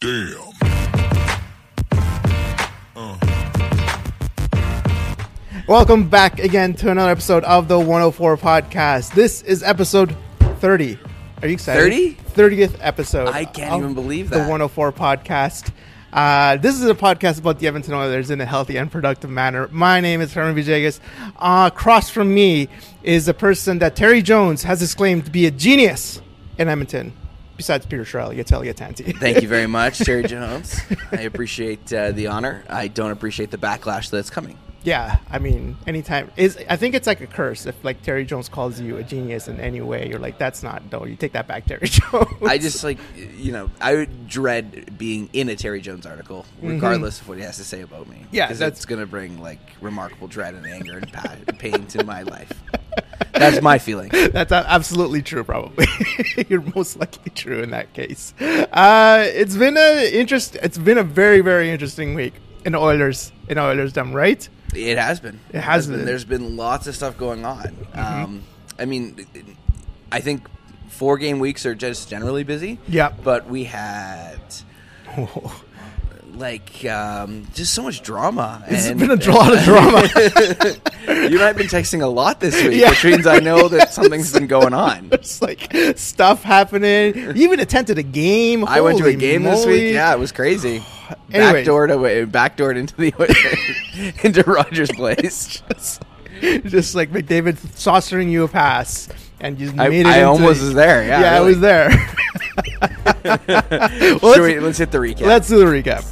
Damn. Welcome back again to another episode of the 104 podcast. This is episode 30. Are you excited? 30? 30th episode. I can't even believe The 104 podcast. Uh, this is a podcast about the Edmonton Oilers in a healthy and productive manner. My name is Herman Villegas. Uh, across from me is a person that Terry Jones has exclaimed to be a genius in Edmonton, besides Peter Chiarelli, Yatelia Tanti. Thank you very much, Terry Jones. I appreciate uh, the honor. I don't appreciate the backlash that's coming. Yeah, I mean, anytime is I think it's like a curse if like Terry Jones calls you a genius in any way. You're like, that's not. No, you take that back, Terry Jones. I just like, you know, I dread being in a Terry Jones article, regardless of what he has to say about me. Mm-hmm. Yeah, 'Cause that's- to bring like remarkable dread and anger and pain to my life. That's my feeling. that's absolutely true. Probably, you're most likely true in that case. Uh, it's been a interest. It's been a very very interesting week in Oilers in Oilers Dumb, right? It has been. It has been. Mm-hmm. There's been lots of stuff going on. Um, I mean, I think four game weeks are just generally busy. Yeah. But we had like um, just so much drama. It's and- been a lot of drama. you and I have been texting a lot this week, Yeah. which means I know that something's been going on. It's like stuff happening. You even attended a game. I went to a Holy game this week. Yeah, it was crazy. Anyways. Backdoored away, backdoored into the into Rogers Place. just, just like McDavid saucering you a pass, and you I, made it. I into almost was there. Yeah, Yeah, I was there. Should let's- we, let's hit the recap. Let's do the recap.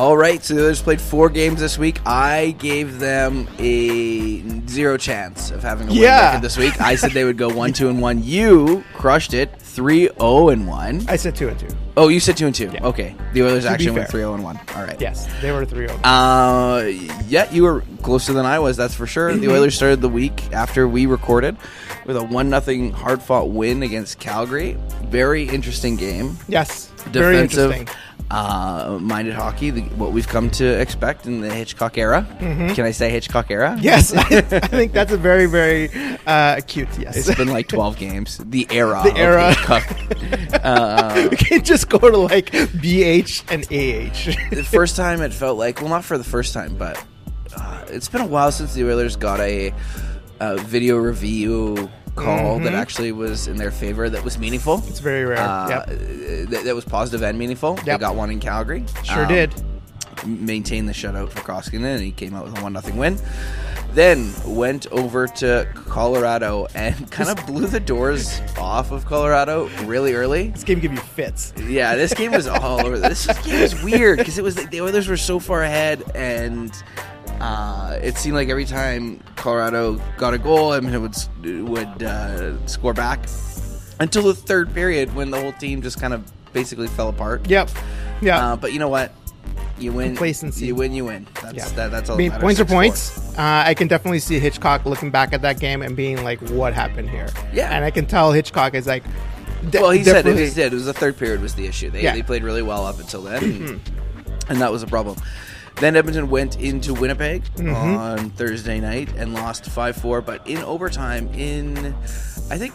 All right, so the others played four games this week. I gave them a zero chance of having a win Yeah. record this week. I said they would go one, two, and one. You crushed it, three, zero, and one. I said two and two. Oh, you said two and two. Yeah. Okay, the Oilers To actually went three, zero, and one. All right. Yes, they were three over. Uh, yeah, you were closer than I was. That's for sure. The Oilers started the week after we recorded with a one nothing hard fought win against Calgary. Very interesting game. yes, very defensive interesting. Uh, minded hockey, the, what we've come to expect in the Hitchcock era. Can I say Hitchcock era? Mm-hmm. Yes, I, I think that's a very very uh, acute. Yes, It's been like 12 games. The era. The of era. Hitchcock. uh, we can just go to like BH and AH. the first time it felt like, well, not for the first time, but uh, it's been a while since the Oilers got a, a video review call that actually was in their favor that was meaningful. Mm-hmm. It's very rare. Uh, yep, that, that was positive and meaningful. They got one in Calgary. sure Um, did. maintained the shutout for Koskinen, and he came out with a one nothing win. Then went over to Colorado and kind of blew the doors off of Colorado really early. This game give you fits. Yeah, this game was all over. This game was weird because it was like the Oilers were so far ahead, and uh, it seemed like every time Colorado got a goal, I mean, it would would uh, score back until the third period when the whole team just kind of basically fell apart. Yep. Yeah. Uh, but you know what? You win. Complacency. You win. You win. That's Yeah. that, that's all. I mean, points are points. Uh, I can definitely see Hitchcock looking back at that game and being like, "What happened here?" Yeah. and I can tell Hitchcock is like, de- Well, he said it, he said it was the third period was the issue. They, Yeah. they played really well up until then, and, and that was a problem. Then Edmonton went into Winnipeg Mm-hmm. on Thursday night and lost five four, but in overtime. In I think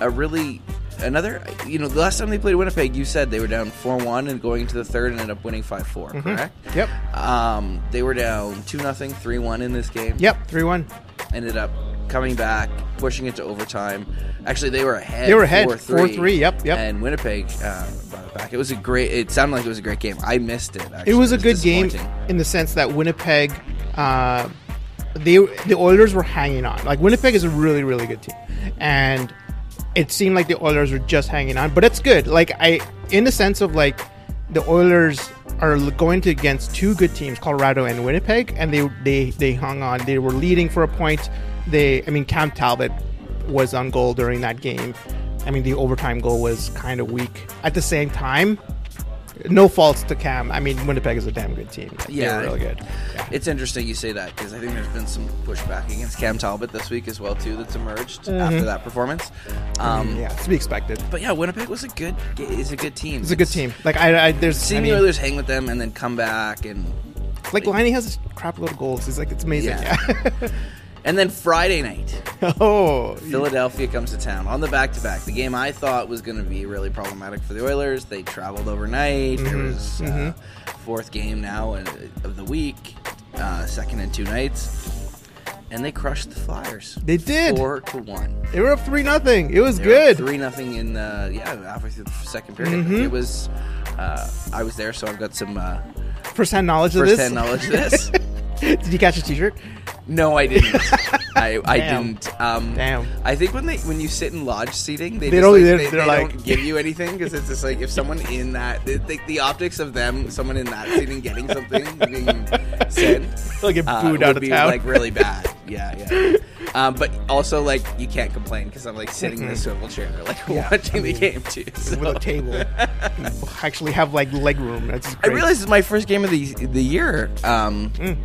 a really another you know the last time they played Winnipeg, you said they were down four one and going into the third and ended up winning five four. Correct. Mm-hmm. Yep. Um, they were down two nothing, three one in this game. Yep. Three one. ended up coming back, pushing it to overtime. Actually, they were ahead. They were ahead, 4-3, 4-3, yep, yep. And Winnipeg uh, brought it back. It was a great. It sounded like it was a great game. I missed it. Actually. It was a good game in the sense that Winnipeg, uh, they the Oilers were hanging on. Like Winnipeg is a really really good team, and it seemed like the Oilers were just hanging on. But it's good. Like I, in the sense of like the Oilers are going to against two good teams, Colorado and Winnipeg, and they they they hung on. They were leading for a point. They, I mean, Cam Talbot was on goal during that game. I mean, the overtime goal was kind of weak. At the same time, no faults to Cam. I mean, Winnipeg is a damn good team. Like, Yeah. really good. Yeah. It's interesting you say that because I think there's been some pushback against Cam Talbot this week as well too that's emerged after that performance. Um, Mm-hmm. yeah, it's to be expected. But yeah, Winnipeg was a good is a good team. It's a good team. Like I, I there's I Seeing mean, the Oilers hang with them and then come back and like Liney has a crap load of goals. He's like it's amazing. Yeah. Yeah. And then Friday night, Oh, Philadelphia comes to town on the back to back. The game I thought was going to be really problematic for the Oilers. They traveled overnight. There was uh, fourth game now of the week, uh, second in two nights, and they crushed the Flyers. They did. four to one. they were up three nothing. It was They good. Three nothing in uh, yeah halfway through the second period. Mm-hmm. It was. Uh, I was there, so I've got some uh, First hand knowledge of this. first-hand knowledge of this. Did you catch a T-shirt? No, I didn't. I, I Damn. didn't. Um, Damn. I think when they when you sit in lodge seating, they, They just, don't- like, they're- they, they're they like- don't give you anything because it's just like if someone in that the, the, the optics of them, someone in that seating getting something being said, They'll get uh, booed would out of be town. like really bad. Yeah, yeah. Um, but also like you can't complain because I'm like sitting in a swivel chair, like watching the game too. so. with a table. You actually have like leg room. That's I great. realize it's my first game of the the year, um, Mm.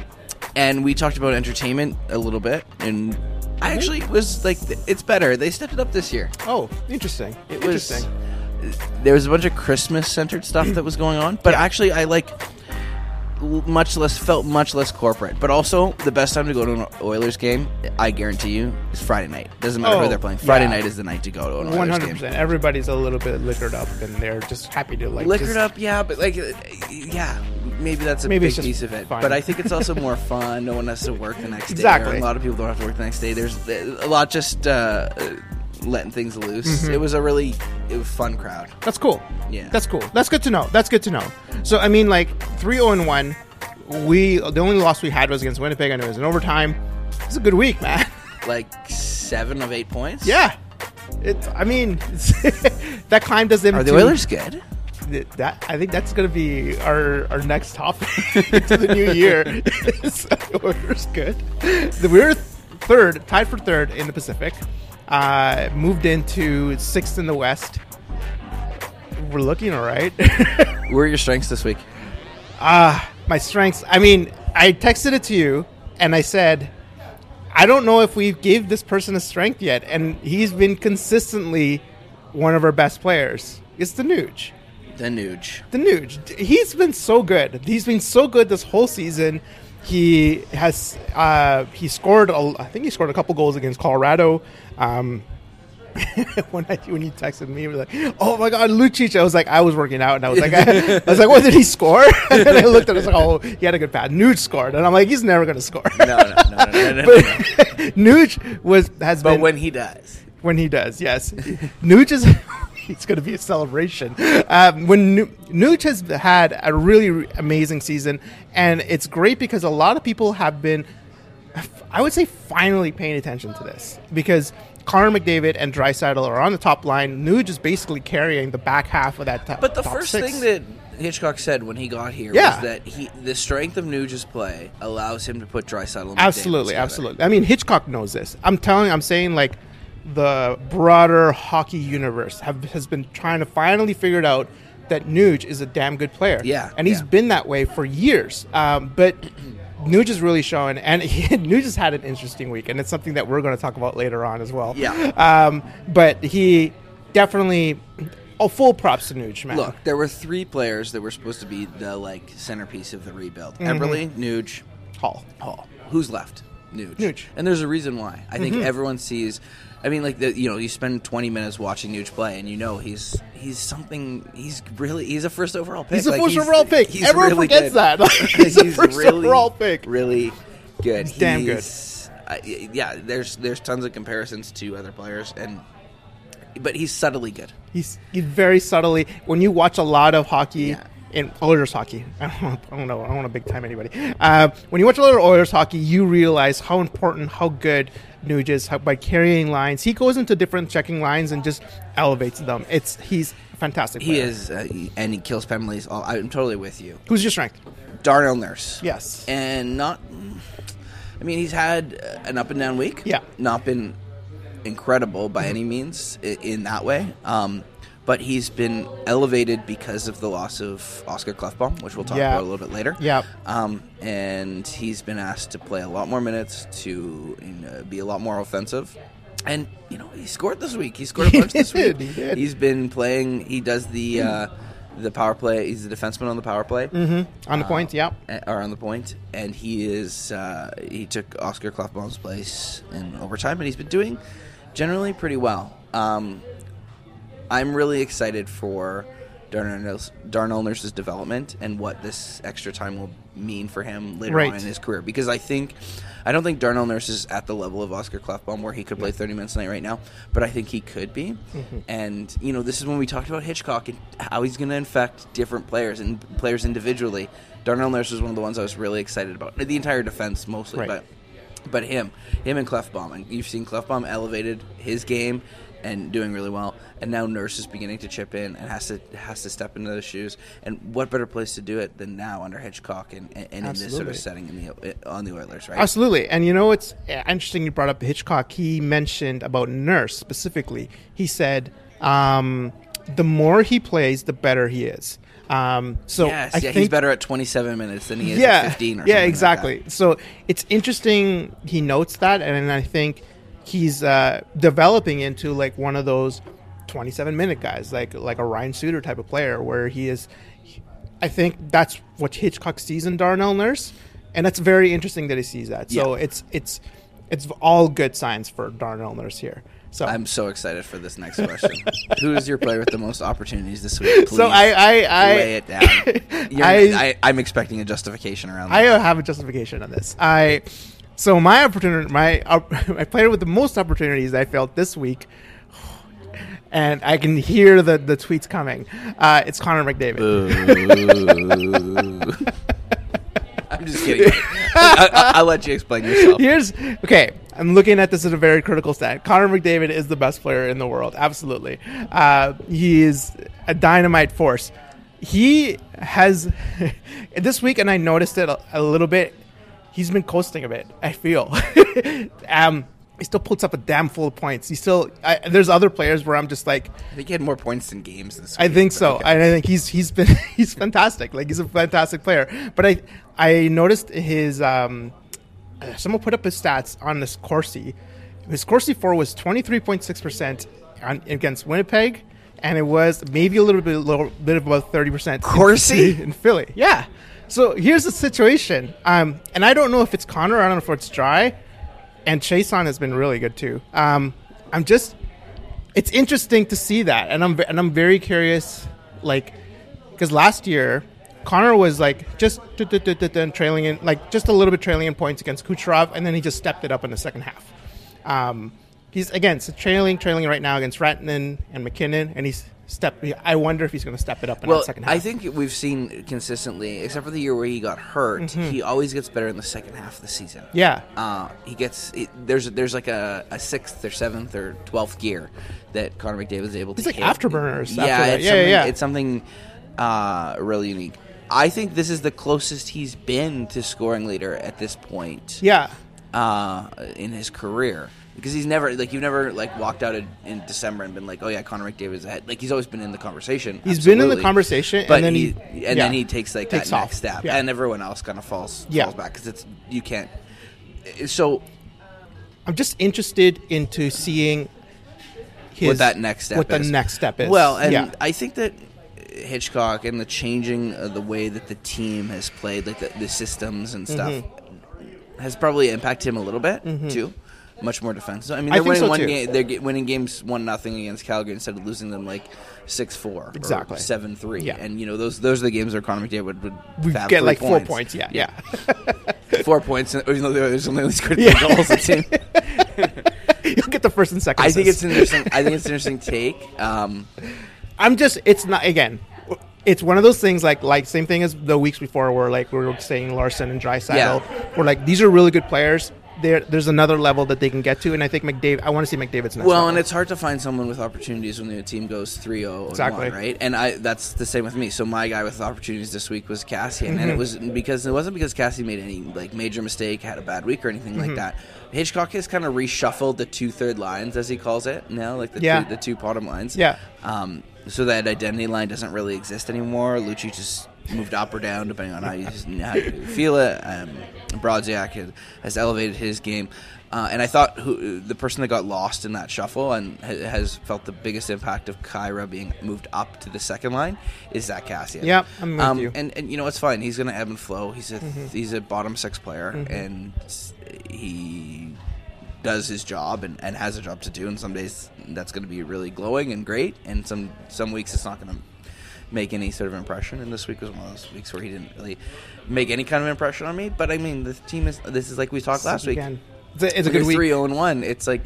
And we talked about entertainment a little bit, and I mm-hmm. actually was like, it's better. They stepped it up this year. Oh, interesting. It was interesting. there was a bunch of Christmas centered stuff that was going on, but actually, I like much less felt much less corporate. But also, the best time to go to an Oilers game, I guarantee you, is Friday night. Doesn't matter Oh, who they're playing. Friday yeah. night is the night to go to an Oilers One game. hundred percent. Everybody's a little bit liquored up, and they're just happy to like liquored just- up, yeah, but like, yeah, maybe that's a Maybe big piece of it. fun. But I think it's also more fun. No one has to work the next day. Exactly. A lot of people don't have to work the next day. There's a lot just uh, letting things loose. Mm-hmm. It was a really it was fun crowd. That's cool. Yeah. That's cool. That's good to know. That's good to know. So I mean, like three zero and one. We the only loss we had was against Winnipeg, and it was in overtime. It's a good week, man. Like seven of eight points. Yeah. It's. I mean, that climb does them. Are the to- Oilers good? That I think that's going to be our our next topic to the new year. The Oilers good? We're third, tied for third in the Pacific. Uh, moved into sixth in the West. We're looking all right. Where are your strengths this week? Ah, my strengths. I mean, I texted it to you and I said, I don't know if we gave this person a strength yet, and he's been consistently one of our best players. It's the Nuge. The Nuge. The Nuge. He's been so good. He's been so good this whole season. He has uh, he scored. A, I think he scored a couple goals against Colorado. Um, when I when you texted me, you were like, "Oh my God, Lucic!" I was like, I was working out, and I was like, I, was like, "What did he score?" and I looked at it, I was like, "Oh, he had a good pass." Nuge scored, and I'm like, "He's never going to score." No, no, no, no, no, no, but. Nuge was has been But been when he does, when he does, yes. Nuge is it's going to be a celebration. Um, when Nu- Nuge has had a really amazing season, and it's great because a lot of people have been, I would say, finally paying attention to this because Connor McDavid and Draisaitl are on the top line. Nuge is basically carrying the back half of that top. But the top first six. thing that Hitchcock said when he got here Yeah. was that he the strength of Nuge's play allows him to put McDavid absolutely, absolutely. I mean, Hitchcock knows this. I'm telling, I'm saying like the broader hockey universe have, has been trying to finally figure it out that Nuge is a damn good player. Yeah, and he's yeah. been that way for years. Um, but Nuge is really showing, and he, Nuge has had an interesting week, and it's something that we're going to talk about later on as well. Yeah. Um, but he definitely, oh, full props to Nuge, man. Look, there were three players that were supposed to be the like centerpiece of the rebuild: Mm-hmm. Eberle, Nuge, Hall. Hall. Who's left? Nuge. Nuge. And there's a reason why. I Mm-hmm. think everyone sees. I mean, like the, you know, you spend 20 minutes watching Nuge play, and you know he's he's something. He's really he's a first overall pick. He's a Like, first overall pick. he's Everyone really forgets good. that. Like, he's a first really, overall pick. Really good. He's damn good. I- uh, yeah, there's there's tons of comparisons to other players, and but he's subtly good. He's, he's very subtly when you watch a lot of hockey Yeah. In Oilers hockey. I don't, want- I don't know. I don't want to big time anybody. Uh, when you watch a lot of Oilers hockey, you realize how important, how good Nuge is how, by carrying lines. He goes into different checking lines and just elevates them. It's he's fantastic. He is, uh, and he kills penalties. All, I'm totally with you. Who's your strength? Darnell Nurse. Yes. and not. I mean, he's had an up and down week. Yeah. not been incredible by any means in that way. Um, but he's been elevated because of the loss of Oscar Klefbom, which we'll talk Yeah. about a little bit later. Yeah. Um, and he's been asked to play a lot more minutes to you know, be a lot more offensive. And you know he scored this week. He scored a bunch this week. He did. He's been playing. He does the uh, the power play. He's the defenseman on the power play. Mm-hmm. On the Uh, point, yeah. or on the point, and he is uh, he took Oscar Klefbom's place in overtime, and he's been doing generally pretty well. Um, I'm really excited for Darnell, Nurse- Darnell Nurse's development and what this extra time will mean for him later Right. on in his career. Because I think I don't think Darnell Nurse is at the level of Oscar Klefbom where he could play 30 minutes a night right now, but I think he could be. Mm-hmm. And you know, this is when we talked about Hitchcock and how he's going to infect different players and players individually. Darnell Nurse was one of the ones I was really excited about. The entire defense mostly, Right. but but him, him and Klefbom, and you've seen Klefbom elevated his game and doing really well, and now Nurse is beginning to chip in and has to has to step into those shoes. And what better place to do it than now under Hitchcock and, and in this sort of setting in the on the Oilers, right? Absolutely. And you know what's interesting? You brought up Hitchcock. He mentioned about Nurse specifically. He said, um, the more he plays, the better he is. Um, so yes, I yeah, think he's better at 27 minutes than he is yeah, at 15 or something yeah, like exactly. So it's interesting. He notes that, and I think he's uh, developing into like one of those 27 minute guys, like like a Ryan Suter type of player, where he is. I think that's what Hitchcock sees in Darnell Nurse, and that's very interesting that he sees that. So Yeah. it's it's it's all good signs for Darnell Nurse here. So I'm so excited for this next question. Who is your player with the most opportunities this week? Please so I I I, lay it down. I- I, I'm expecting a justification around I that. have a justification on this. I so my opportunity, my op- my player with the most opportunities I felt this week, and I can hear the the tweets coming. Uh, it's Connor McDavid. I'm just kidding. I, will let you explain yourself. Here's okay. I'm looking at this at a very critical stat. Connor McDavid is the best player in the world. Absolutely, uh, he is a dynamite force. He has this week, and I noticed it a, a little bit. He's been coasting a bit. I feel. um, he still puts up a damn full of points. He still. I, there's other players where I'm just like, I think he had more points than games this week. I think so. okay. I, think he's he's been he's fantastic. Like he's a fantastic player. But I I noticed his um someone put up his stats on this Corsi. His Corsi four was twenty three point six percent against Winnipeg, and it was maybe a little bit lower, bit above thirty percent. Corsi? in Philly, yeah. So here's the situation, um, and I don't know if it's Connor. I don't know if it's Dry, and Chiasson has been really good too. Um, I'm just it's interesting to see that, and I'm and I'm very curious, like, because last year Connor was like just trailing in, like just a little bit trailing in points against Kucherov, and then he just stepped it up in the second half. Um, he's again so trailing, trailing right now against Rantanen and MacKinnon, and he's step. I wonder if he's going to step it up in Well, that second half. I think we've seen consistently, except for the year where he got hurt, he always gets better in the second half of the season. Mm-hmm. yeah, Uh, he gets it, there's there's like a, a sixth or seventh or twelfth gear that Connor McDavid is able to. He's like hit. afterburners Yeah, after it's Yeah, yeah, yeah. It's something uh, really unique. I think this is the closest he's been to scoring leader at this point yeah. uh, in his career. Because he's never like you've never like walked out in, in December and been like, oh yeah, Connor McDavid's ahead. Like he's always been in the conversation. He's been in the absolutely. conversation, and then he, he- and yeah, then he takes like takes that off. next step, Yeah. and everyone else kind of falls Yeah. falls back because it's you can't. So I'm just interested into seeing his, what that next step what the is. next step is. Well, and. I think that Hitchcock and the changing of the way that the team has played, like the, the systems and stuff, Mm-hmm. has probably impacted him a little bit too. Much more defensive. I mean, they're think winning so, one too. game. They're winning games one nothing against Calgary instead of losing them like six four, Exactly. seven three. Yeah. And you know those those are the games where Connor McDavid would, would we get like four points. Yeah, yeah. four points. Even though there's only scored three Yeah. goals, it seems. You'll get the first and second. I think it's interesting. I think it's an interesting take. Um, I'm just. It's not again. It's one of those things like like same thing as the weeks before where like we were saying Larsson and Draisaitl. Yeah. We're like these are really good players. There, there's another level that they can get to, and I think McDavid. I want to see McDavid's next. Well, level. and it's hard to find someone with opportunities when the team goes 3-0 Exactly. 1, right? And I that's the same with me. So my guy with opportunities this week was Kassian, and Mm-hmm. it was because it wasn't because Cassie made any like major mistake, had a bad week or anything Mm-hmm. like that. Hitchcock has kind of reshuffled the two third lines as he calls it now, like the Yeah. two, the two bottom lines. Yeah. Um, so that identity line doesn't really exist anymore. Lucci just moved up or down depending on how you how you feel it. Um, Brodziak has, has elevated his game. Uh, and I thought who, the person that got lost in that shuffle and ha- has felt the biggest impact of Khaira being moved up to the second line is Zack Kassian. Yep, I'm with um, you. And, and you know it's fine. He's going to ebb and flow. He's a Mm-hmm. he's a bottom six player, and he does his job and, and has a job to do. And some days that's going to be really glowing and great, and some some weeks it's not going to make any sort of impression. And this week was one of those weeks where he didn't really make any kind of impression on me. But I mean, the team is this is like we talked last week. Again, it's a, it's a good week. Three zero and one. It's like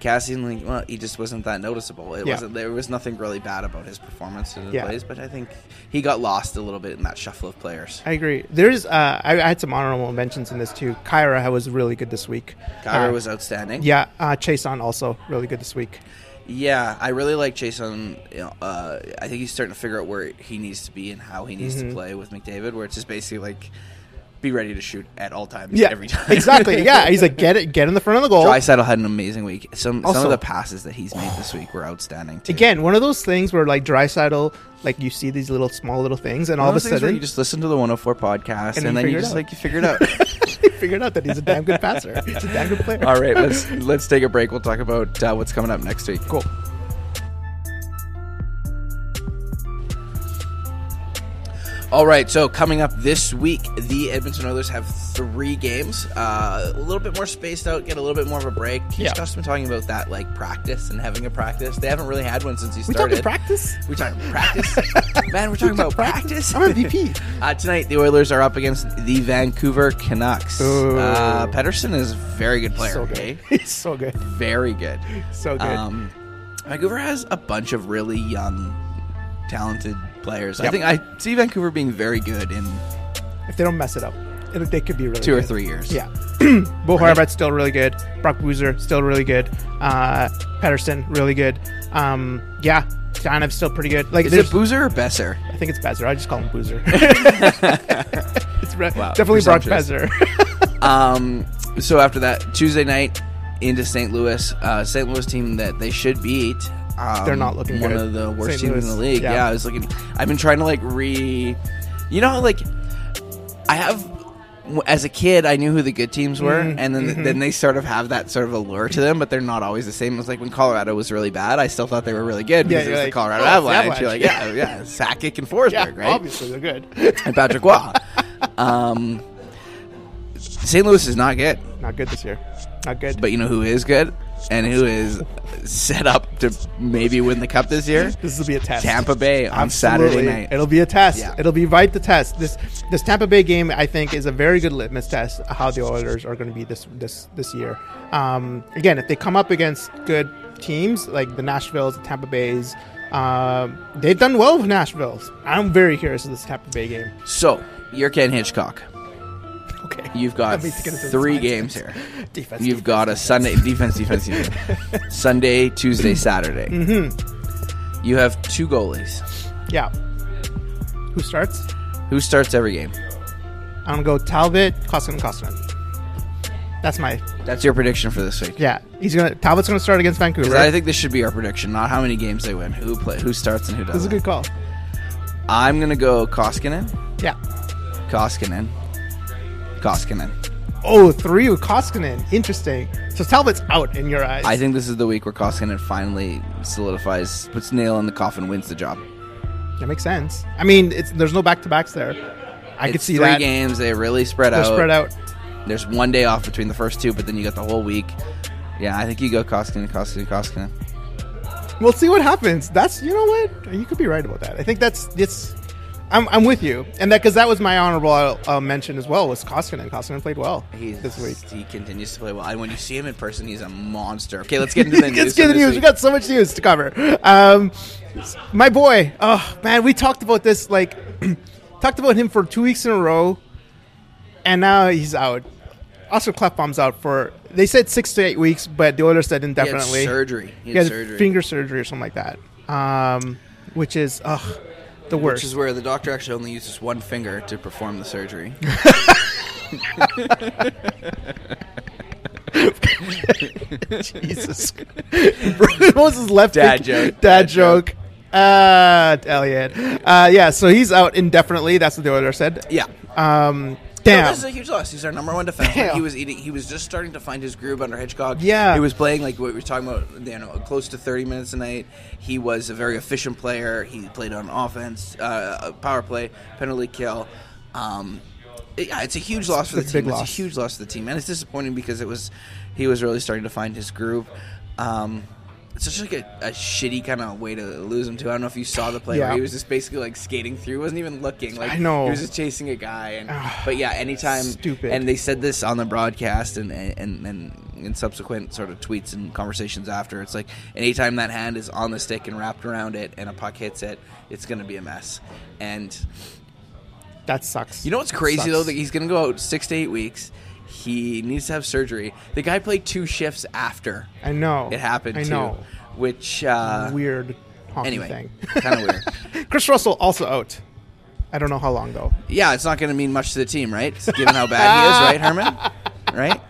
Kassian. Like, well, he just wasn't that noticeable. It Yeah. wasn't. There was nothing really bad about his performance in the Yeah. plays, but I think he got lost a little bit in that shuffle of players. I agree. There's, uh, I, I had some honorable mentions in this too. Khaira was really good this week. Khaira Uh, was outstanding. Yeah, uh, Chiasson also really good this week. Yeah, I really like Chiasson. You know, uh, I think he's starting to figure out where he needs to be and how he needs Mm-hmm. to play with McDavid. Where it's just basically like be ready to shoot at all times. Yeah, every time. exactly. Yeah, he's like get it, get in the front of the goal. Draisaitl had an amazing week. Some some of the passes that he's made this week were outstanding. Too. Again, one of those things where like Draisaitl, like you see these little small little things, and all of a Those things where sudden you just listen to the 104 podcast And and, then you just like you figure it out. figured out that he's a damn good passer. He's a damn good player. all right, let's let's take a break. We'll talk about uh, what's coming up next week. cool. All right, so coming up this week, the Edmonton Oilers have three games, uh, a little bit more spaced out, get a little bit more of a break. Yeah. Just been talking about that, like practice and having a practice. They haven't really had one since he We started. talking practice? We talking practice, man. We're talking about practice. I'm MVP. Uh, tonight, the Oilers are up against the Vancouver Canucks. Ooh. Uh, Pettersson is a very good player. so good. eh? He's so good. Very good. So good. Um, Vancouver has a bunch of really young, talented players. I think I see Vancouver being very good in if they don't mess it up, it, they could be really two or three years. Yeah. Bo Horvat's still really good. Brock Boozer still really good. Uh, Pettersson really good. Um, yeah, Tanev's still pretty good. Like Is it Boozer or Besser? I think it's Bezer. I just call him Boozer. it's re- Wow, definitely Brock presumptuous. Bezer. Um, so after that, Tuesday night into St. Louis, uh, St. Louis team that they should beat. Um, They're not looking good. one good. of the worst St. teams in the league. yeah. Yeah. I was looking. I've been trying to like re. You know, like I have. As a kid, I knew who the good teams were, Mm-hmm, and then then they sort of have that sort of allure to them, but they're not always the same. It was like when Colorado was really bad, I still thought they were really good Yeah, because it was like, the Colorado oh, the Avalanche. You're like, Avalanche. yeah, yeah, Sakic and Forsberg, yeah, right? obviously they're good. And Patrick Roy. um, St. Louis is not good. Not good this year. Not good. But you know who is good and who is set up to maybe win the cup this year? this will be a test. Tampa Bay on Absolutely. Saturday night. It'll be a test. Yeah. It'll be right the test. This this Tampa Bay game, I think, is a very good litmus test of how the Oilers are going to be this this this year. Um, again, if they come up against good teams like the Nashville's, the Tampa Bay's, um, they've done well with Nashville's. I'm very curious of this Tampa Bay game. So, you're Ken Hitchcock. Okay, You've got Let me get into three games here. defense. You've got a Sunday defense, defense, defense. Sunday, Tuesday, Saturday. Mm-hmm. You have two goalies. yeah. Who starts? Who starts every game? I'm gonna go Talbot, Koskinen, Koskinen. That's my That's your prediction for this week. yeah. He's gonna Talbot's gonna start against Vancouver. I think this should be our prediction, not how many games they win, who play, who starts and who doesn't. this is a good call. I'm gonna go Koskinen, Yeah. Koskinen, Koskinen. Oh, three with Koskinen. Interesting. So Talbot's out in your eyes. I think this is the week where Koskinen finally solidifies, puts nail in the coffin, wins the job. that makes sense. I mean, it's there's no back to backs there. I could see three that. games. They really spread They're out. spread out. There's one day off between the first two, but then you got the whole week. Yeah, I think you go Koskinen, Koskinen, Koskinen. We'll see what happens. That's you know what you could be right about that. I think that's it's. I'm, I'm with you, and that because that was my honorable uh, mention as well was Koskinen. Koskinen played well He's, this week. He continues to play well. And when you see him in person, he's a monster. Okay, let's get into the news. Let's get the news. We got so much news to cover. Um, my boy. Oh man, we talked about this like talked about him for two weeks in a row, and now he's out. Oscar Klefbom's out for they said six to eight weeks, but the Oilers said He indefinitely. surgery. He He had surgery. finger surgery or something like that. Um, which is ugh, the worst. Which is where the doctor actually only uses one finger to perform the surgery. Jesus. what was his left Dad joke. Dad, Dad joke. Uh, Elliot. Uh, yeah, so he's out indefinitely. That's what the order said. yeah. Um, Damn. this is a huge loss. He's our number one defenseman. Damn. He was eating. He was just starting to find his groove under Hitchcock. Yeah. he was playing like what we were talking about. You know, close to thirty minutes a night. He was a very efficient player. He played on offense, uh, power play, penalty kill. Um, it- yeah, it's a huge loss for the It's team. It's a huge loss for the team, and it's disappointing because it was he was really starting to find his groove. Um, it's just like a, a shitty kind of way to lose him too. I don't know if you saw the play Yeah. where he was just basically like skating through, wasn't even looking. Like I know. he was just chasing a guy. And but yeah, anytime Stupid. And they said this on the broadcast and and and in subsequent sort of tweets and conversations after. It's like anytime that hand is on the stick and wrapped around it, and a puck hits it, it's going to be a mess. And That sucks. you know what's crazy Sucks. though? That he's going to go out six to eight weeks. He needs to have surgery. The guy played two shifts after I know. it happened I too, know. which uh, Weird. Anyway, kind of weird. Kris Russell also out. I don't know how long though. Yeah, it's not going to mean much to the team, right? Given how bad he is, right, Herman? Right?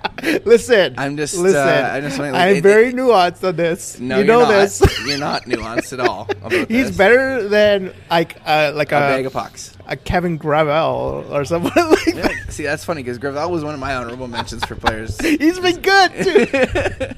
Listen, I'm just, uh, listen. I'm just saying, like, I'm it- very it- nuanced on this. No, you you're know not. this. You're not nuanced at all. He's this. better than like uh, like a a, bag of pucks. a Kevin Gravel or someone like Yeah, that. see, that's funny because Gravel was one of my honorable mentions for players. He's been good too.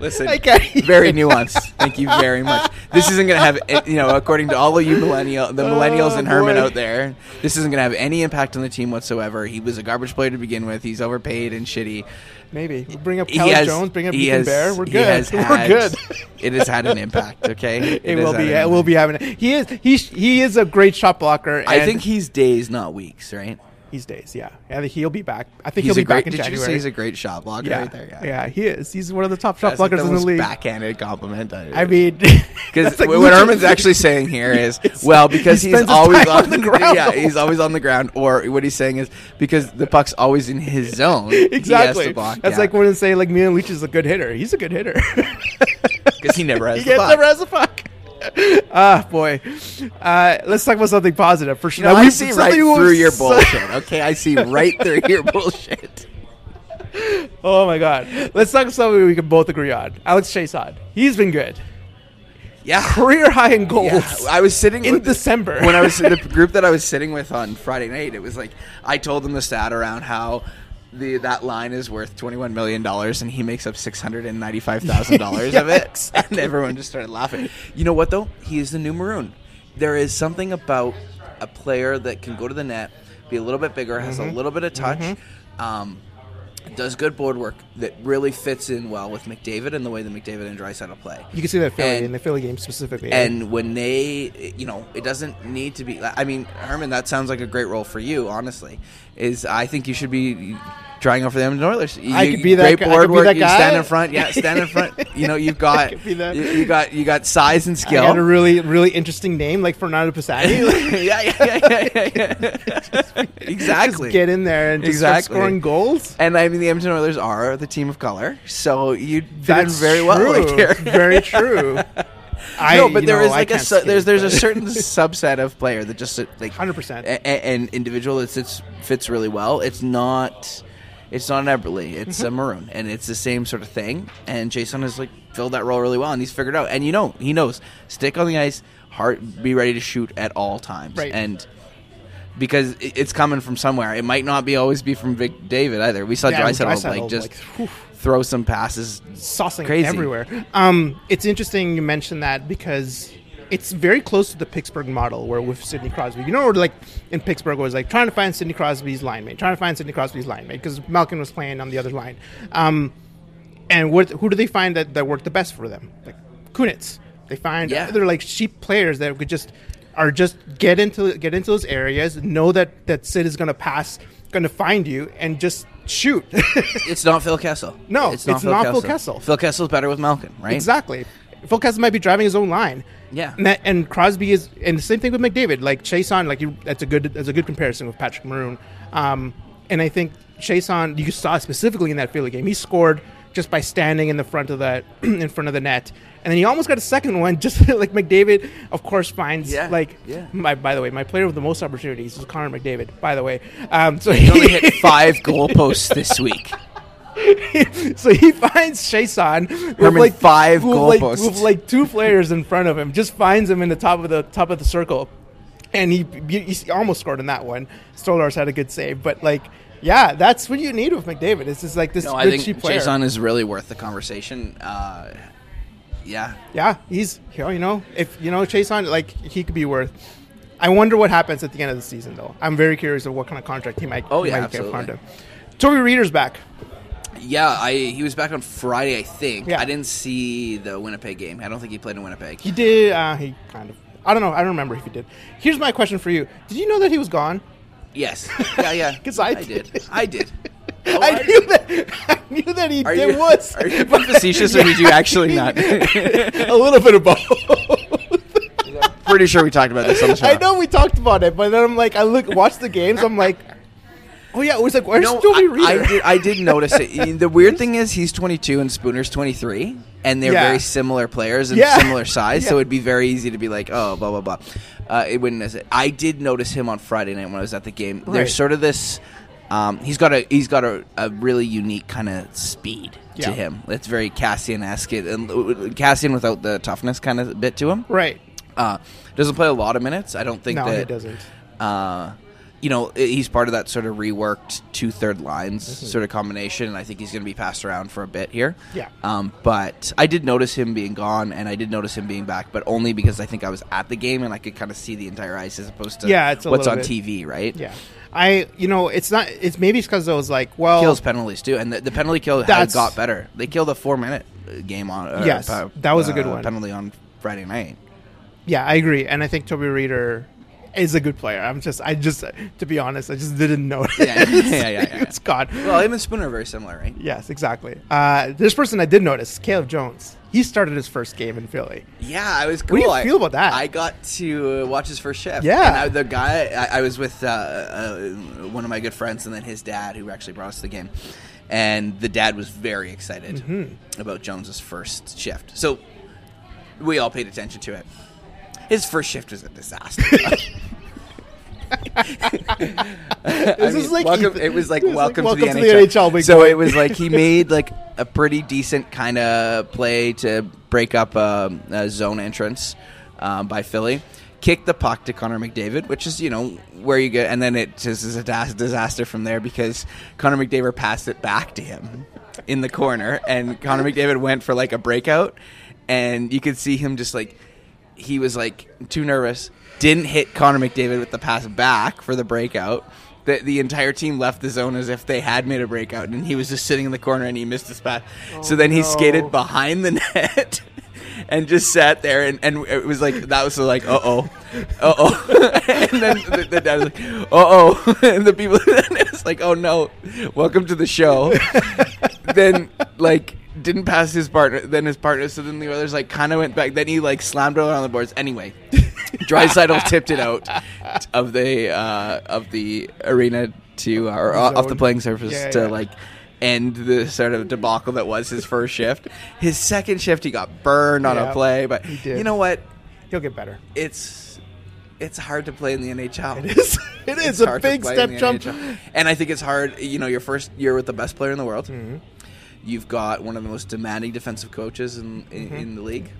Listen, very nuanced. Thank you very much. This isn't going to have, eh, you know, according to all of you millennial, the millennials Oh, and Herman boy. out there, this isn't going to have any impact on the team whatsoever. He was a garbage player to begin with. He's overpaid and shitty. Maybe we'll bring up Kelly has- Jones, bring up Ethan has- Bear. We're good. has We're good. It has had an impact. Okay, It has will be. It will be having. It. He is. He he is a great shot blocker. I think he's days, not weeks, right? He's days. Yeah, and he'll be back. I think He's he'll a be back in Did you January. say he's a great shot blocker yeah, right there? Yeah, yeah, he is. He's one of the top shot That's like blockers the in the league. backhanded compliment. I mean, Because like what Herman's actually saying here is, well, because He he's always on, on the ground Yeah, he's always on the ground. Or what he's saying is because the puck's always in his zone. He has exactly. to block. That's like when they say like Milan Leach is a good hitter. He's a good hitter. because he never has he the never has the puck. Ah, boy. Uh, let's talk about something positive. For You sure, know, I we- see right through your bullshit. Okay, I see right through your bullshit. Oh my god. Let's talk about something we can both agree on. Alex Chiasson. He's been good. Yeah. Career high in goals. Yeah, I was sitting in with- December. when I was in the group that I was sitting with on Friday night. It was like I told them the stat around how the that line is worth twenty one million dollars, and he makes up six hundred and ninety five thousand dollars of it, exactly. and everyone just started laughing. You know what though? He is the new maroon. There is something about a player that can go to the net, be a little bit bigger, has Mm-hmm. a little bit of touch. Um, does good board work that really fits in well with McDavid and the way that McDavid and Draisaitl play. you can see that Philly And- in the Philly game specifically. And when they, you know, it doesn't need to be. I mean, Herman, that sounds like a great role for you. Honestly, is I think you should be trying out for the Edmonton Oilers. You, I could be that great guy- I board work. You stand in front. Yeah, stand in front. You know, you've got could be that. You, you got you got size and I skill. had a really, really interesting name like Fernando Pisani. Yeah, yeah, yeah, yeah, yeah. exactly. Just get in there and just start Exactly. scoring goals. and I mean, the Edmonton Oilers are the team of color, so you fit in That's very well right here. very true. I, no, but there know, is like a su- skate, there's there's a certain subset of player that just like 100%. a- a- an individual that sits, fits really well. It's not it's not an Eberle, it's Mm-hmm. a Maroon, and it's the same sort of thing. And Chiasson has like filled that role really well, and he's figured out. And you know, he knows stick on the ice, heart, be ready to shoot at all times, Right. and. Because it's coming from somewhere. It might not be always be from Vic David either. We saw Yeah, like just like. Throw some passes. saucing Crazy. everywhere. Um, it's interesting you mentioned that because it's very close to the Pittsburgh model, where with Sidney Crosby, you know, like in Pittsburgh it was like trying to find Sidney Crosby's line mate, trying to find Sidney Crosby's line mate because Malkin was playing on the other line. Um, and what who do they find that, that worked the best for them? Like Kunitz. They find Yeah. they're like cheap players that could just are just get into get into those areas, know that that Sid is going to pass, going to find you, and just shoot. It's not Phil Kessel. No, it's not Phil Kessel. Phil Kessel's better with Malkin, right? Exactly. Phil Kessel might be driving his own line. Yeah. And, that, and Crosby is, and the same thing with McDavid. Like Chiasson, like you, that's a good, that's a good comparison with Patrick Maroon. Um, and I think Chiasson, you saw specifically in that Philly game, he scored just by standing in the front of the, in front of the net, and then he almost got a second one. Just like McDavid, of course, finds Yeah, like. yeah. My, by the way, my player with the most opportunities is Connor McDavid. By the way, um, so He only hit five goalposts this week. so he finds Chiasson with like five with like, goalposts. with like two players in front of him. Just finds him in the top of the top of the circle, and he he, he almost scored in that one. Stolarz had a good save, but like Yeah, that's what you need with McDavid. It's just like this No, good I think cheap player. Chiasson is really worth the conversation. Uh, yeah, Yeah, he's you know if you know Chiasson like he could be worth. I wonder what happens at the end of the season though. I'm very curious of what kind of contract he might. Oh, he yeah, might get absolutely. him. Toby Rieder's back. yeah. I he was back on Friday, I think. Yeah. I didn't see the Winnipeg game. I don't think he played in Winnipeg. He did. Uh, he kind of. I don't know. I don't remember if he did. Here's my question for you. Did you know that he was gone? Yes, yeah, yeah. 'Cause I did. did. I did. Oh, I knew that. I knew that he Are did you, was. are you being facetious or did you actually not? a little bit of both. Pretty sure we talked about this on the show. I know we talked about it, but then I'm like, I look, watch the games. I'm like, oh yeah, it was like, where's No, I, Rieder? I did. I did notice it. The weird thing is, he's 22 and Spooner's 23, and they're Yeah. very similar players and Yeah. similar size. So it'd be very easy to be like, oh, blah blah blah. Uh, it wouldn't. I did notice him on Friday night when I was at the game. Right. There's sort of this. Um, he's got a he's got a, a really unique kind of speed Yeah. to him. It's very Kassian esque, and Kassian without the toughness kind of bit to him. right. Uh, doesn't play a lot of minutes. I don't think No, that he doesn't. uh, you know, he's part of that sort of reworked two third lines Mm-hmm. sort of combination, and I think he's going to be passed around for a bit here. Yeah. Um, but I did notice him being gone, and I did notice him being back, but only because I think I was at the game and I could kind of see the entire ice as opposed to Yeah, it's what's on bit- TV, right? Yeah. I, you know, it's not. It's maybe it's because I was like, well, Kills penalties too, and the, the penalty kill had got better. They killed a four minute uh, game on. Yes, uh, that was a good uh, one. Penalty on Friday night. yeah, I agree, and I think Toby Rieder is a good player. I'm just, I just, to be honest, I just didn't notice. Yeah, yeah, yeah, yeah, yeah. it's gone. Well, him and Spooner are very similar, right? Yes, exactly. Uh, this person I did notice, Caleb Jones. He started his first game in Philly. Yeah, I was cool. What do you I- feel about that? I got to watch his first shift. Yeah. and I, the guy I, I was with uh, uh, one of my good friends, and then his dad, who actually brought us to the game. And the dad was very excited Mm-hmm. about Jones's first shift. So we all paid attention to it. His first shift was a disaster. This is like welcome, Ethan- it was like welcome, like to, the, welcome NHL. NHL, so it was like he made like a pretty decent kind of play to break up um, a zone entrance um, by Philly. Kicked the puck to Connor McDavid, which is you know where you get, and then it just is a disaster from there because Connor McDavid passed it back to him in the corner, and Connor McDavid went for like a breakout, and you could see him just like he was like too nervous, didn't hit Connor McDavid with the pass back for the breakout. The, the entire team left the zone as if they had made a breakout, and he was just sitting in the corner and he missed his pass. so then he no. skated behind the net and just sat there, and, and it was like that was like uh oh, uh oh, and then the, the dad was like uh oh, and the people and it was like oh no, welcome to the show. then like didn't pass his partner then his partner so then the others like kind of went back then he like slammed it on the boards anyway Draisaitl tipped it out of the uh, of the arena to uh, or off the playing surface Yeah, to yeah. like end the sort of debacle that was his first shift. His second shift, he got burned on Yeah, a play, but he did. you know what? He'll get better. It's it's hard to play in the NHL. It is. It It's a big step jump. NHL. and I think it's hard. You know, your first year with the best player in the world. Mm-hmm. You've got one of the most demanding defensive coaches in in, Mm-hmm. in the league.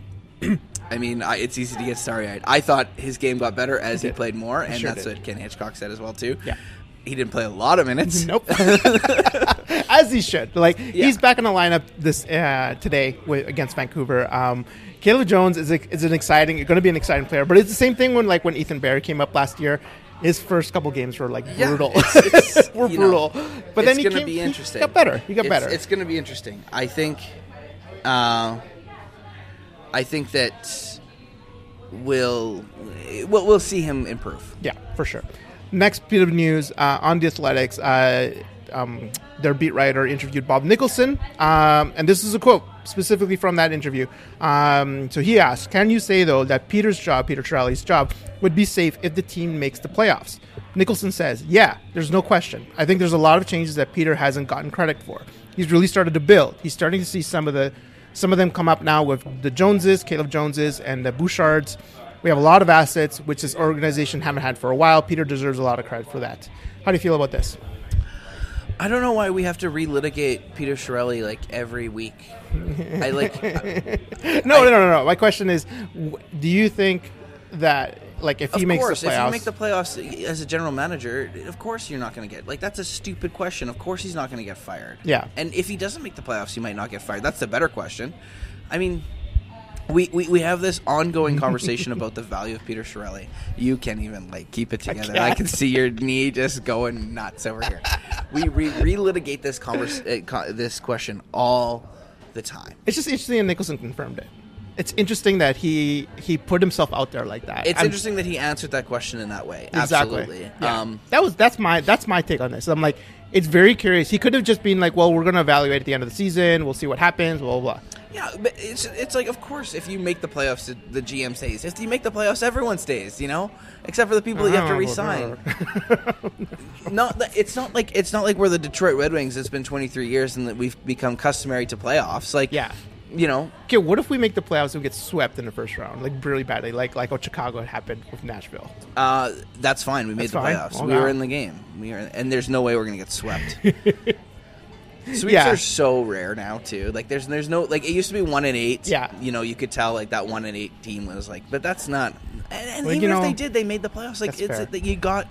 I mean, I, it's easy to get starry eyed. I thought his game got better as he, did. played more, and sure that's did. what Ken Hitchcock said as well too. Yeah. he didn't play a lot of minutes. Nope. As he should. Like he's back in the lineup this uh, today with, against Vancouver. Um, Caleb Jones is a, is an exciting, going to be an exciting player. But it's the same thing when like when Ethan Barry came up last year. His first couple games were like Yeah, brutal. it's- it's, were you know, brutal. but then it's he gonna came, be he interesting. got better. He got It's- better. It's going to be interesting. I think. Uh, I think that we'll we'll, we'll see him improve. Yeah, for sure. Next bit of news uh, on the Athletics. Uh, um, their beat writer interviewed Bob Nicholson, um, and this is a quote specifically from that interview. Um, so he asked, "Can you say though that Peter's job, Peter Chiarelli's job, would be safe if the team makes the playoffs?" Nicholson says, "Yeah, there's no question. I think there's a lot of changes that Peter hasn't gotten credit for. He's really started to build. He's starting to see some of the some of them come up now with the Joneses, Caleb Joneses, and the Bouchards." We have a lot of assets, which this organization haven't had for a while. Peter deserves a lot of credit for that. How do you feel about this? I don't know why we have to relitigate Peter Chiarelli like every week. I like. No, no, no, no, no. My question is, do you think that like if he makes course, the playoffs. if you make the playoffs as a general manager, of course you're not going to get like that's a stupid question. Of course he's not going to get fired. Yeah. and if he doesn't make the playoffs, he might not get fired. That's the better question. I mean, we, we, we have this ongoing conversation about the value of Peter Chiarelli. You can't even like keep it together. I, can't. can see your knee just going nuts over here. We re- relitigate this convers- uh, co- this question all the time. it's just interesting that Nicholson confirmed it. It's interesting that he he put himself out there like that. It's I'm- interesting that he answered that question in that way. Exactly. Absolutely. Yeah. Um, that was that's my that's my take on this. I'm like, it's very curious. He could have just been like, well, we're going to evaluate at the end of the season. We'll see what happens. Blah blah. blah. Yeah, but it's it's like of course if you make the playoffs, the- GM stays. If you make the playoffs, everyone stays. You know, except for the people that you have to resign. not that, it's not like it's not like we're the Detroit Red Wings. It's been 23 years and that we've become customary to playoffs. Like Yeah. you know, Okay, what if we make the playoffs and we get swept in the first round, like really badly, like like what Chicago happened with Nashville? uh, that's fine. We made That's the fine? playoffs. Oh, we wow. were in the game. We are, and there's no way we're gonna get swept. Sweeps Yeah. are so rare now too. Like there's there's no like it used to be one in eight. Yeah. you know you could tell like that one in eight team was like, but that's not. And, and Well, even you if they did, they made the playoffs. Like it's that you got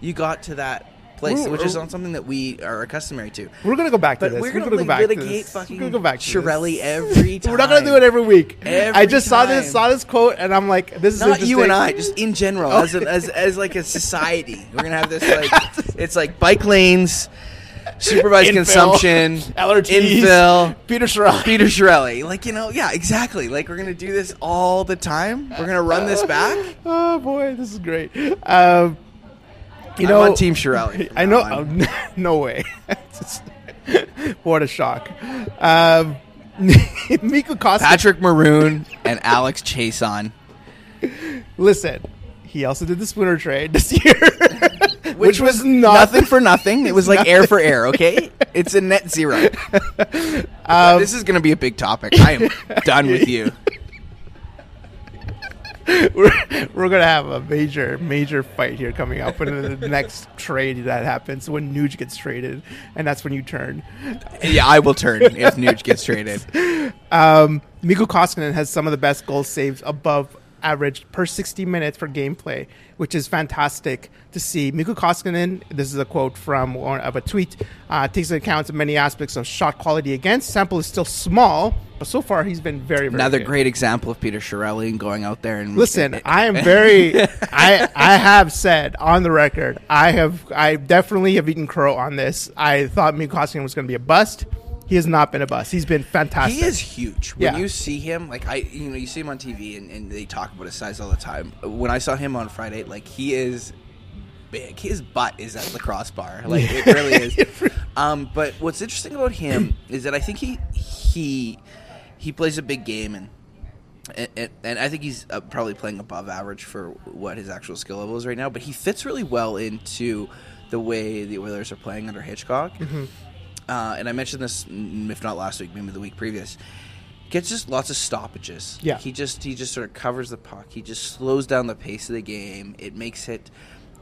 you got to that place, We're- which is we're- not something that we are accustomed to. We're gonna go back to But this. we're gonna, go like, back to this. fucking We're gonna go back to Chiarelli every time. We're not gonna do it every week. Every I just saw this saw this quote and I'm like, this is Not you and. I, just in general, as, a, as as like a society, we're gonna have this like it's like bike lanes, supervised Infill, consumption, LRTs, infill, Peter Chiarelli. Peter Chiarelli. Like, you know, yeah, exactly. Like, we're going to do this all the time. We're going to run this back. Oh boy, this is great. Um, you I'm know, on Team Chiarelli I know. no way. what a shock. Um, Mikko Koskinen. Patrick Maroon and Alex Chiasson. Listen, he also did the spooner trade this year, which, was, not nothing for nothing. It was like air for air, okay? It's a net zero. Um, this is going to be a big topic. I am done with you. we're, we're gonna have a major, major fight here coming up in the next trade that happens when Nuge gets traded, and that's when you turn. Yeah, I will turn if Nuge gets traded. Um, Mikko Koskinen has some of the best goal saves above average per 60 minutes for gameplay, which is fantastic to see. Mikko Koskinen, this is a quote from one of a tweet, uh, takes into account many aspects of shot quality against. Sample is still small, but so far he's been very, very Another good. great example of Peter Chiarelli going out there and Listen, I am very. I I have said on the record, I have I definitely have eaten crow on this. I thought Mikko Koskinen was going to be a bust. He has not been a bust. He's been fantastic. He is huge. When Yeah. you see him, like I, you know, you see him on TV and, and they talk about his size all the time. When I saw him on Friday, like he is big. His butt is at the crossbar. Like it really is. Um, but what's interesting about him is that I think he he he plays a big game and. And, and, I think he's uh, probably playing above average for what his actual skill level is right now. But he fits really well into the way the Oilers are playing under Hitchcock uh, and I mentioned this, if not last week, maybe the week previous. Gets just lots of stoppages. Yeah. he just he just sort of covers the puck. He just slows down the pace of the game. It makes it.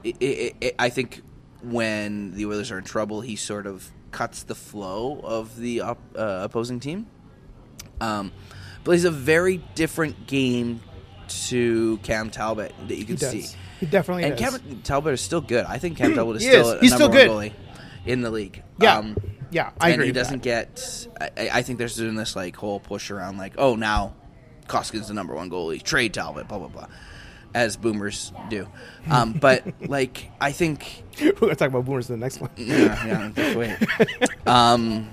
it, it, it I think when the Oilers are in trouble, he sort of cuts the flow of the op, uh, opposing team. Um, but he's a very different game to Cam Talbot that you can see. He definitely And does. Cam Talbot is still good. I think Cam Talbot is still is. a He's number still one good. goalie in the league. Yeah. Um, yeah, I and agree. he doesn't that. get. I, I think there's doing this like whole push around like, oh, now Koskin's the number one goalie. Trade Talbot, blah blah blah, as boomers do. Um, but like, I think We're gonna talk about boomers in the next one. yeah, yeah, just wait. Um,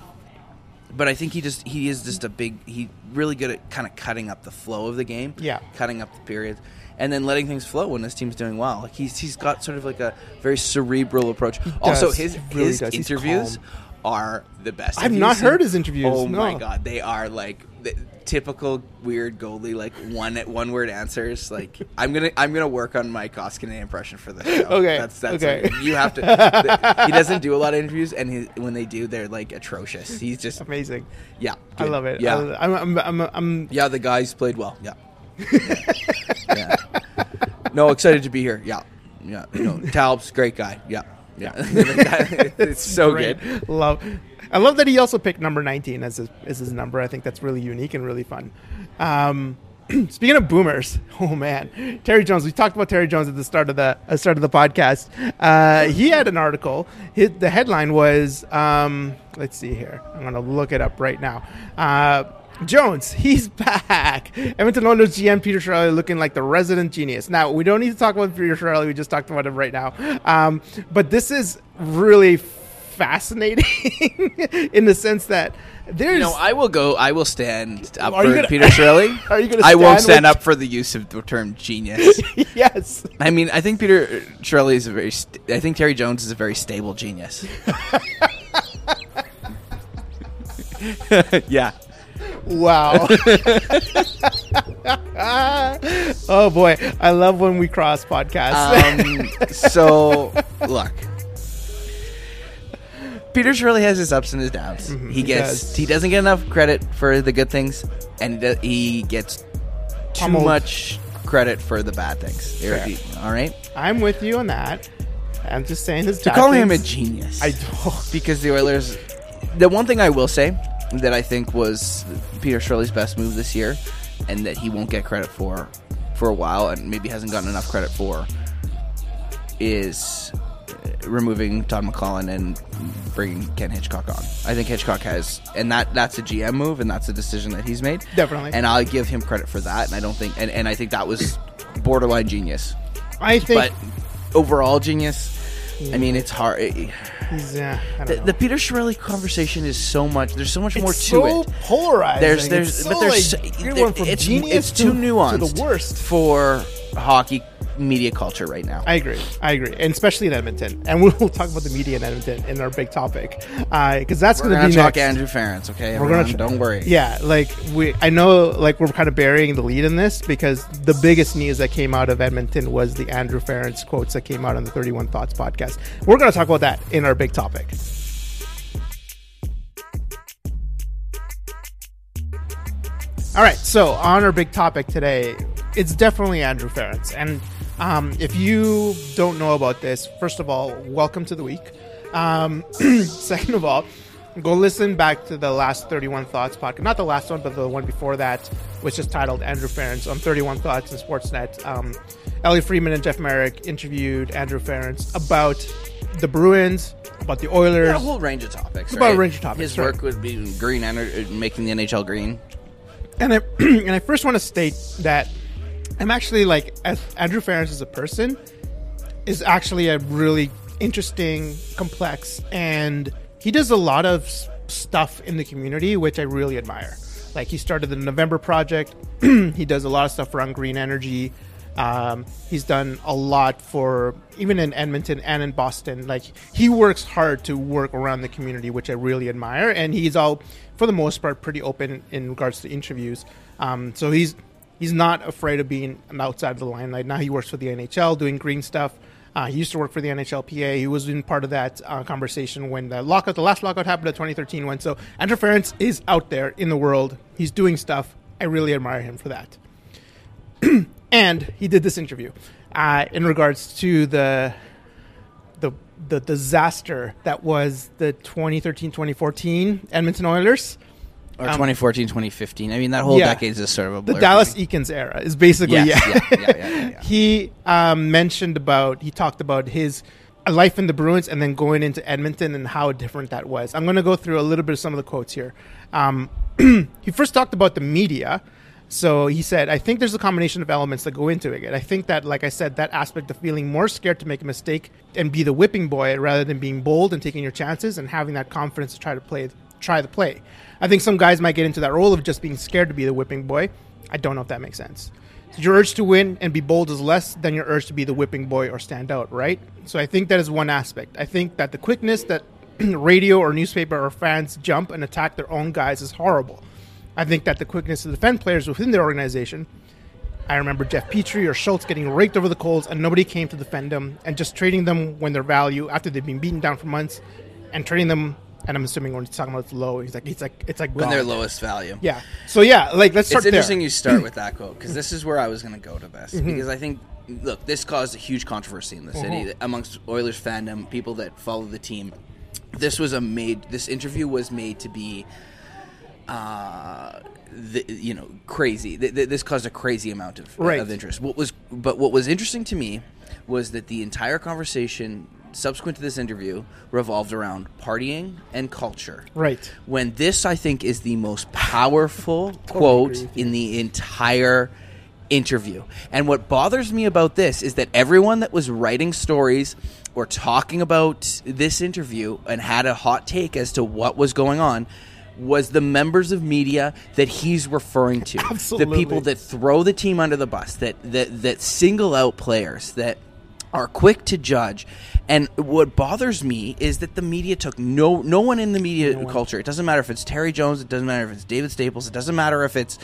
but I think he just he is just a big. He really good at kind of cutting up the flow of the game. Yeah. cutting up the periods. And then letting things flow when this team's doing well. Like he's he's got sort of like a very cerebral approach. Also, does. his He really his does. Interviews. Are the best. I've not seen- heard his interviews, Oh my god, they are like the typical weird goalie, like one one word answers. Like I'm gonna I'm gonna work on my Koskinen impression for this show. Okay, that's that's okay. like- you have to. th- he doesn't do a lot of interviews, and his, when they do, they're like atrocious. He's just Amazing. yeah. I love it. Yeah, I, I'm, I'm, I'm, I'm, yeah. The guys played well. Yeah. yeah. No, excited to be here. Yeah, yeah. You know, Talb's great guy. Yeah, yeah. it's so great. good. Love. I love that he also picked number 19 as his, as his number. I think that's really unique and really fun. Um, speaking of boomers, oh man, Terry Jones. We talked about Terry Jones at the start of the uh, start of the podcast. Uh, he had an article. His, the headline was, um, let's see here. I'm going to look it up right now. Uh, Jones, he's back. Edmonton Oilers GM Peter Chiarelli looking like the resident genius. Now we don't need to talk about Peter Chiarelli. We just talked about him right now. Um, but this is really fascinating in the sense that there's. No, I will go. I will stand up for gonna- Peter Chiarelli. Are you gonna I won't stand with- up for the use of the term genius. yes. I mean, I think Peter Chiarelli is a very. St- I think Terry Jones is a very stable genius. yeah. Wow. oh boy, I love when we cross podcasts. Um, so look, Peter Chiarelli has his ups and his downs. he Mm-hmm. he gets does. he doesn't get enough credit for the good things, and he he gets too much credit for the bad things. Fair. All right, I'm with you on that. I'm just saying his. to call him a genius, I don't. because the Oilers. The one thing I will say that I think was Peter Chiarelli's best move this year, and that he won't get credit for for a while, and maybe hasn't gotten enough credit for, is uh, removing Todd McLellan and bringing Ken Hitchcock on. I think Hitchcock has, and that that's a GM move, and that's a decision that he's made. Definitely. and I'll give him credit for that. And I don't think, and, and I think that was borderline genius, I think but overall genius. I mean, it's hard. he's. I don't The, know. the Peter Chiarelli conversation is so much. There's so much more to so it. polarizing. There's, there's, It's but so, there's, like, so- you're going from it's, it's too nuanced to the worst. for hockey media culture right now. I agree. I agree, and especially in Edmonton. And we'll talk about the media in Edmonton in our big topic, uh, because that's We're going to be talk next. Andrew Ference, okay? We're gonna tr- don't worry. Yeah, like we, I know, like we're kind of burying the lead in this because the biggest news that came out of Edmonton was the Andrew Ference quotes that came out on the Thirty One Thoughts podcast. We're going to talk about that in our big topic. All right, so on our big topic today, it's definitely Andrew Ference. And um, if you don't know about this, first of all, welcome to the week. Um, second of all, go listen back to the last 31 Thoughts podcast. Not the last one, but the one before that, which is titled Andrew Ference on 31 Thoughts and Sportsnet. Um, Elliotte Friedman and Jeff Marek interviewed Andrew Ference about the Bruins, about the Oilers. a whole range of topics. About a range of topics, His right. work would be green energy, making the NHL green. and I and I first want to state that I'm actually like as Andrew Ference as a person is actually a really interesting, complex, and he does a lot of stuff in the community which I really admire. Like he started the November Project. he does a lot of stuff around green energy. Um, he's done a lot for even in Edmonton and in Boston. Like he works hard to work around the community, which I really admire. And he's all, for the most part, pretty open in regards to interviews. Um, so he's he's not afraid of being outside of the limelight. Now he works for the NHL doing green stuff. Uh, he used to work for the NHLPA. He was in part of that uh, conversation when the lockout, the last lockout happened in 2013. When so Andrew Ference is out there in the world. He's doing stuff. I really admire him for that. and he did this interview uh, in regards to the the the disaster that was the 2013-2014 Edmonton Oilers. Or 2014, 2015. I mean, that whole Um, yeah. decade is just sort of a blur. The. Dallas Eakins era is basically Yes, yeah. yeah, yeah, yeah, yeah, yeah. he um, mentioned about he talked about his life in the Bruins and then going into Edmonton and how different that was. I'm going to go through a little bit of some of the quotes here. Um, he first talked about the media. So he said, I think there's a combination of elements that go into it. I think that, like I said, that aspect of feeling more scared to make a mistake and be the whipping boy rather than being bold and taking your chances and having that confidence to try to play, try the play. I think some guys might get into that role of just being scared to be the whipping boy. I don't know if that makes sense. Your urge to win and be bold is less than your urge to be the whipping boy or stand out, right? So I think that is one aspect. I think that the quickness that radio or newspaper or fans jump and attack their own guys is horrible. I think that the quickness to defend players within their organization. I remember Jeff Petry or Schultz getting raked over the coals and nobody came to defend them and just trading them when their value after they've been beaten down for months and trading them. And I'm assuming when he's talking about it's low, he's like, it's like, it's like when their lowest value. Yeah. So yeah, like let's start it's interesting there. you start with that quote because this is where I was going to go to best Mm-hmm. because I think look this caused a huge controversy in the city Uh-huh. amongst Oilers fandom people that follow the team. This was a made this interview was made to be uh, the, you know, crazy. Th- th- this caused a crazy amount of, Right. of interest. What was, but what was interesting to me was that the entire conversation subsequent to this interview revolved around partying and culture. Right. When this, I think, is the most powerful quote in the entire interview. And what bothers me about this is that everyone that was writing stories or talking about this interview and had a hot take as to what was going on was the members of media that he's referring to. The people that throw the team under the bus, that that that single out players, that are quick to judge. And what bothers me is that the media took no no one in the media culture. It doesn't matter if it's Terry Jones. It doesn't matter if it's David Staples. It doesn't matter if it's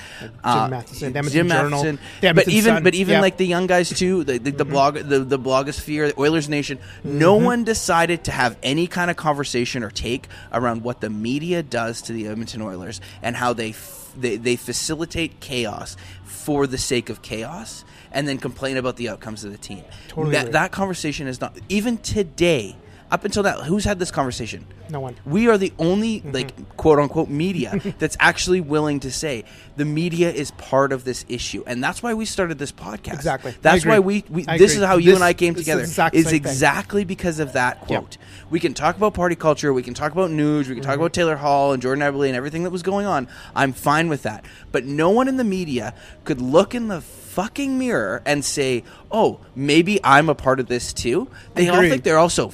uh, Matheson, the Edmonton Jim Matheson. But even Sun. but even like the young guys too, the the, the blog the the blogosphere, the Oilers Nation. No Mm-hmm. one decided to have any kind of conversation or take around what the media does to the Edmonton Oilers and how they f- they, they facilitate chaos for the sake of chaos and then complain about the outcomes of the team. Totally that agree. that conversation is not even today. Up until now, who's had this conversation? No one. We are the only Mm-hmm. like quote unquote media that's actually willing to say the media is part of this issue, and that's why we started this podcast. Exactly. That's why we, we this agree. is how you This- and I came this is together. exact Is same thing. exactly because of that quote. We can talk about party culture. We can talk about news. We can Mm-hmm. talk about Taylor Hall and Jordan Eberle and everything that was going on. I'm fine with that. But no one in the media could look in the fucking mirror and say, "Oh, maybe I'm a part of this too." They all think they're also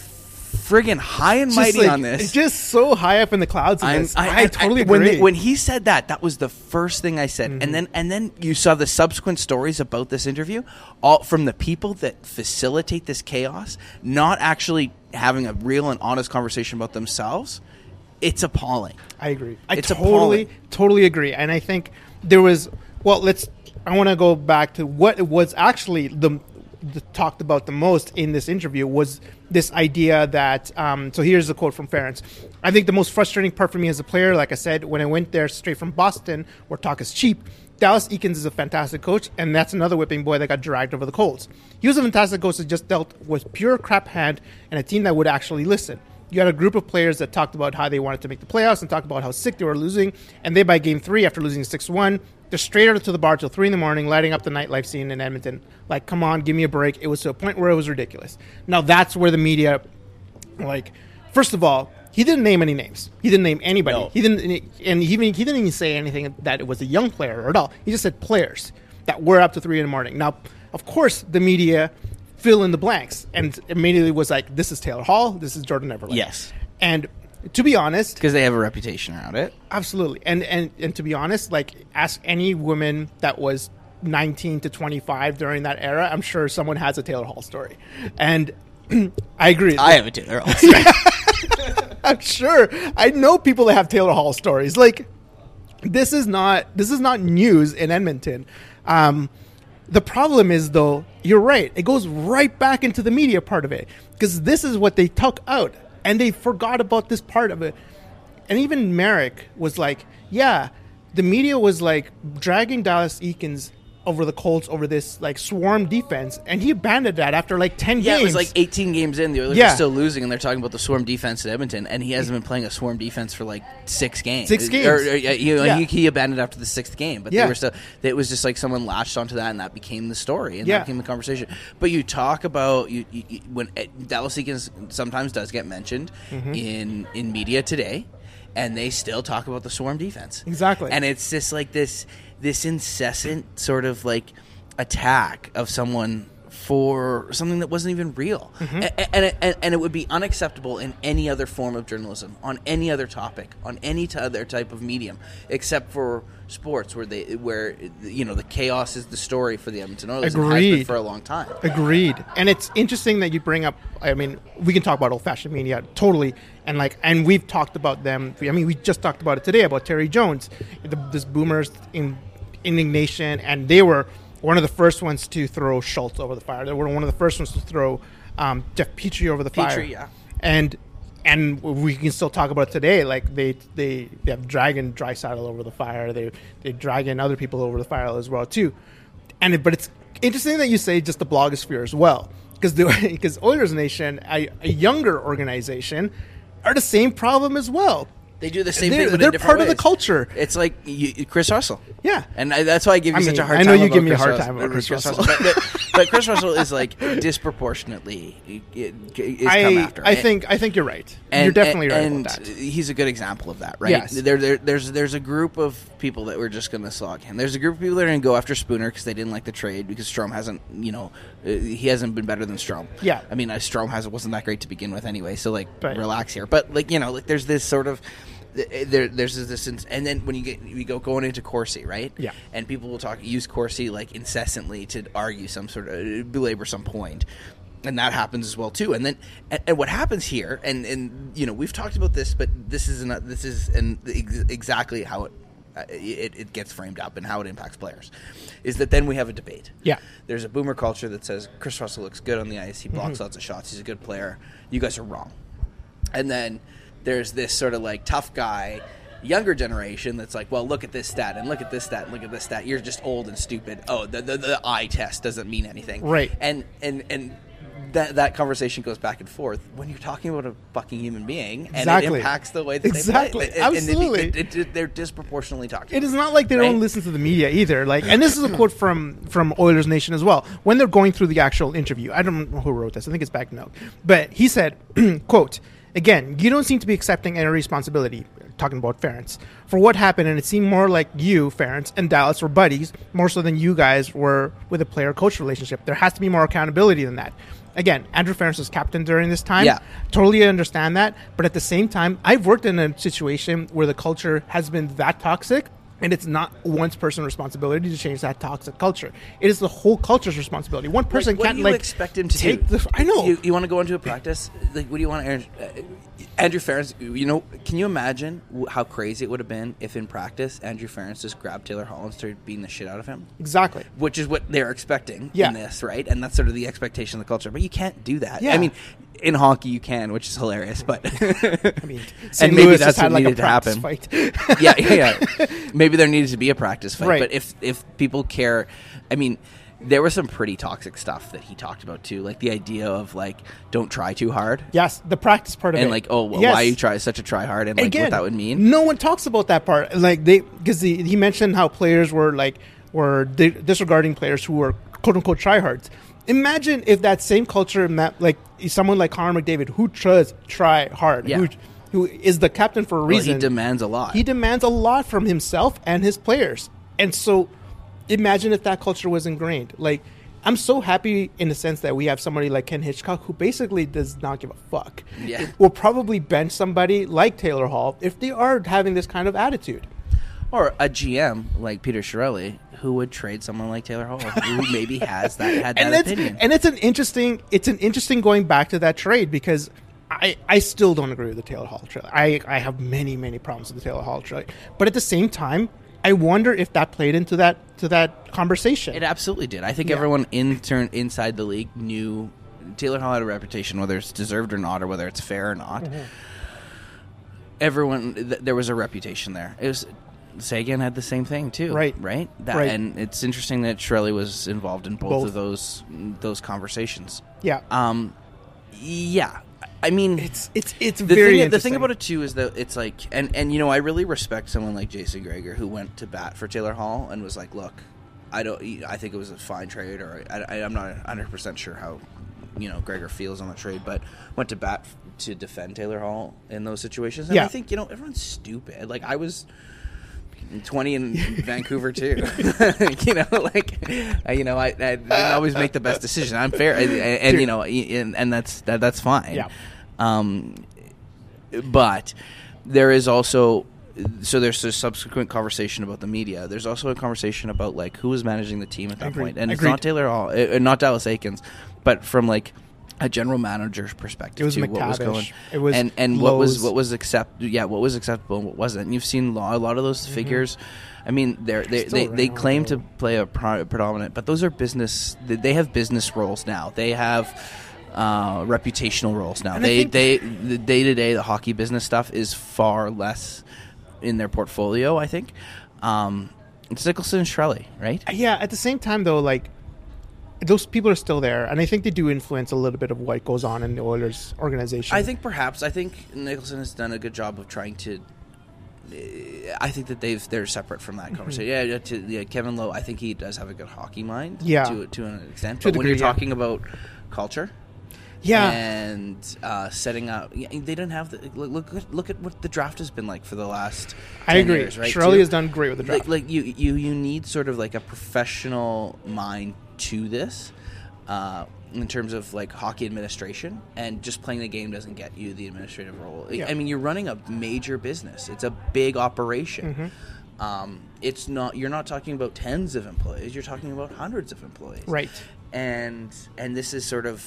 friggin' high and mighty like- on this. It's just so high up in the clouds. in I'm. I, totally agree. when they- when he said that, that was the first thing I said, Mm-hmm. and then and then you saw the subsequent stories about this interview, all from the people that facilitate this chaos, not actually having a real and honest conversation about themselves. It's appalling. I agree. I It's totally, appalling. totally agree. And I think there was. Well, let's. I want to go back to what it was actually the, the talked about the most in this interview was this idea that. Um, so here's a quote from Ference. I think the most frustrating part for me as a player, like I said, when I went there straight from Boston, where talk is cheap. Dallas Eakins is a fantastic coach, and that's another whipping boy that got dragged over the coals. He was a fantastic coach that just dealt with pure crap hand and a team that would actually listen. You had a group of players that talked about how they wanted to make the playoffs and talked about how sick they were losing. And they, by game three, after losing 6 1, they're straight out to the bar till 3 in the morning, lighting up the nightlife scene in Edmonton. Like, come on, give me a break. It was to a point where it was ridiculous. Now, that's where the media, like, first of all, he didn't name any names. He didn't name anybody. No. He didn't, and he, he didn't even say anything that it was a young player or at all. He just said players that were up to 3 in the morning. Now, of course, the media fill in the blanks and immediately was like, this is Taylor Hall, this is Jordan Eberle. Yes. And to be honest, Because they have a reputation around it. absolutely. And and and to be honest, like ask any woman that was 19 to 25 during that era, I'm sure someone has a Taylor Hall story. And I agree. I have a Taylor. Hall story. I'm sure. I know people that have Taylor Hall stories. Like this is not this is not news in Edmonton. Um, the problem is though, you're right. It goes right back into the media part of it because this is what they took out, and they forgot about this part of it. And even Marek was like, "Yeah, the media was like dragging Dallas Eakins." Over the Colts, over this like swarm defense, and he abandoned that after like ten Yeah, games. it was like 18 games in. The Oilers Yeah. are still losing, and they're talking about the swarm defense at Edmonton, and he hasn't been playing a swarm defense for like six games. Six games. Or, or, you know, Yeah. he, he abandoned after the sixth game, but Yeah. they were still. It was just like someone latched onto that, and that became the story, and Yeah. that became the conversation. But you talk about you, you, you when uh, Dallas Eakins sometimes does get mentioned Mm-hmm. in in media today, and they still talk about the swarm defense Exactly. and it's just like this this incessant sort of like attack of someone for something that wasn't even real Mm-hmm. And, and, and it would be unacceptable in any other form of journalism on any other topic on any t- other type of medium except for sports where they where you know the chaos is the story for the Edmonton Oilers and has been Agreed. for a long time Agreed. And it's interesting that you bring up. I mean, we can talk about old-fashioned media totally, and like, and we've talked about them. I mean, we just talked about it today about Terry Jones, the, this boomers in indignation, and they were one of the first ones to throw Schultz over the fire. They were one of the first ones to throw um, Jeff Petry over the fire. Petry, yeah. And and we can still talk about it today. Like they they, they have dragging Draisaitl over the fire. They they dragging other people over the fire as well too. And it, but it's interesting that you say just the blogosphere as well, because because Oilers Nation, a, a younger organization, are the same problem as well. They do the same They're, thing, but they're part of the culture. It's like you, Kris Russell. Yeah. And I, that's why I give you I such mean, a hard time. I time. know you about give me a hard Russell- time about Kris Russell. but, but, but Kris Russell is like disproportionately is come I after. I And- think I think you're right. and, you're definitely right and about that. He's a good example of that, right? Yes. There, there, there's there's a group of people that we're just going to slog him. There's a group of people that are going to go after Spooner because they didn't like the trade because Strome hasn't, you know, uh, he hasn't been better than Strome. Yeah. I mean, uh, Strome has wasn't that great to begin with anyway. So like, Right. relax here. But like, you know, like there's this sort of. There, there's this, and then when you get you go going into Corsi, right? Yeah. And people will talk use Corsi like incessantly to argue some sort of belabor some point, and that happens as well too. And then and, and what happens here, and and you know we've talked about this, but this is not this is and ex- exactly how it, uh, it it gets framed up and how it impacts players, is that then we have a debate. Yeah. There's a boomer culture that says Kris Russell looks good on the ice, he blocks Mm-hmm. lots of shots, he's a good player. You guys are wrong. And then there's this sort of like tough guy, younger generation that's like, well, look at this stat and look at this stat and look at this stat. You're just old and stupid. Oh, the the, the eye test doesn't mean anything. Right. And and and. That, that conversation goes back and forth when you're talking about a fucking human being, and Exactly. it impacts the way that Exactly. they play. And- and they- Absolutely. it- it- they're disproportionately talking. It is not like they Right? don't listen to the media either. Like, and this is a quote from from Oilers Nation as well. When they're going through the actual interview, I don't know who wrote this. I think it's back note, but he said, "quote Again, you don't seem to be accepting any responsibility." Talking about Ference for what happened, and it seemed more like you, Ference, and Dallas were buddies more so than you guys were with a player-coach relationship. There has to be more accountability than that. Again, Andrew Ference was captain during this time. Yeah. Totally understand that. But at the same time, I've worked in a situation where the culture has been that toxic. And it's not one person's responsibility to change that toxic culture. It is the whole culture's responsibility. One person Like, what can't do you like expect him to take do? the. I know. You, you want to go into a practice? Like, what do you want, Andrew, uh, Andrew Ference? You know, can you imagine how crazy it would have been if in practice Andrew Ference just grabbed Taylor Hall and started beating the shit out of him? exactly. Which is what they're expecting Yeah. in this, right? And that's sort of the expectation of the culture. But you can't do that. Yeah. I mean, in hockey you can, which is hilarious. But I mean, and St. maybe Louis that's just had what like needed to happen. fight. yeah, yeah, yeah. Maybe there needed to be a practice fight. Right. But if if people care, I mean, there was some pretty toxic stuff that he talked about too, like the idea of like don't try too hard, yes, the practice part of it. and like oh well, Yes. why you try such a try hard, and like Again, what that would mean. No one talks about that part. Like they, because he, he mentioned how players were like were di- disregarding players who were quote unquote tryhards. Imagine if that same culture, met, like someone like Connor McDavid, who does try hard, Yeah. who who is the captain for a Well, reason. he demands a lot. He demands a lot from himself and his players. And so imagine if that culture was ingrained. Like I'm so happy in the sense that we have somebody like Ken Hitchcock who basically does not give a fuck. Yeah. Will probably bench somebody like Taylor Hall if they are having this kind of attitude. or a GM like Peter Chiarelli who would trade someone like Taylor Hall, who maybe has that had and that opinion. and it's an interesting it's an interesting going back to that trade because I, I still don't agree with the Taylor Hall trade. I, I have many many problems with the Taylor Hall trade, but at the same time, I wonder if that played into that to that conversation. It absolutely did. I think Yeah. everyone in turn inside the league knew Taylor Hall had a reputation, whether it's deserved or not, or whether it's fair or not. Mm-hmm. Everyone, th- there was a reputation there. It was Seguin had the same thing too, Right. Right. That, Right. And it's interesting that Chiarelli was involved in both, Both. of those those conversations. yeah, Um, yeah. I mean, it's it's it's the very thing, the thing about it too is that it's like, and and you know, I really respect someone like Jason Gregor who went to bat for Taylor Hall and was like, "Look, I don't, I think it was a fine trade, or I, I, I'm not 100 percent sure how, you know, Gregor feels on the trade, but went to bat to defend Taylor Hall in those situations. And Yeah. I think you know everyone's stupid. Like I was. 20 in Vancouver too. you know, like you know, I, I didn't always make the best decision. I'm fair, and, and you know, and, and that's that, that's fine. Yeah. Um, but there is also so there's a subsequent conversation about the media. There's also a conversation about like who was managing the team at that Agreed. point, and it's not Taylor Hall, uh, not Dallas Eakins, but from like a general manager's perspective. It was too, what was going, It was and and what was what was accept yeah what was acceptable and what wasn't. And you've seen a lot of those figures. I mean, they're, they Mm-hmm. They they claim though. to play a pro- predominant, but those are business. they- have business roles now. They have uh, reputational roles now. And They they the day to day the hockey business stuff is far less in their portfolio. I think um, it's Nicholson and Chiarelli, right? yeah. At the same time, though, like those people are still there, and I think they do influence a little bit of what goes on in the Oilers organization. I think perhaps I think Nicholson has done a good job of trying to eh, I think that they've they're separate from that conversation. Yeah, yeah, to, yeah, Kevin Lowe. I think he does have a good hockey mind. Yeah. to to an extent. To but when you're yeah. talking about culture, Yeah. and uh, setting up, they didn't have the look. Look, look at what the draft has been like for the last. I agree. Years, right? Chiarelli has done great with the draft. Like, like you, you, you need sort of like a professional mind to this, uh, in terms of like hockey administration, and just playing the game doesn't get you the administrative role. I- Yeah. I mean, you're running a major business. It's a big operation. Mm-hmm. Um, it's not. You're not talking about tens of employees. You're talking about hundreds of employees. right. And and this is sort of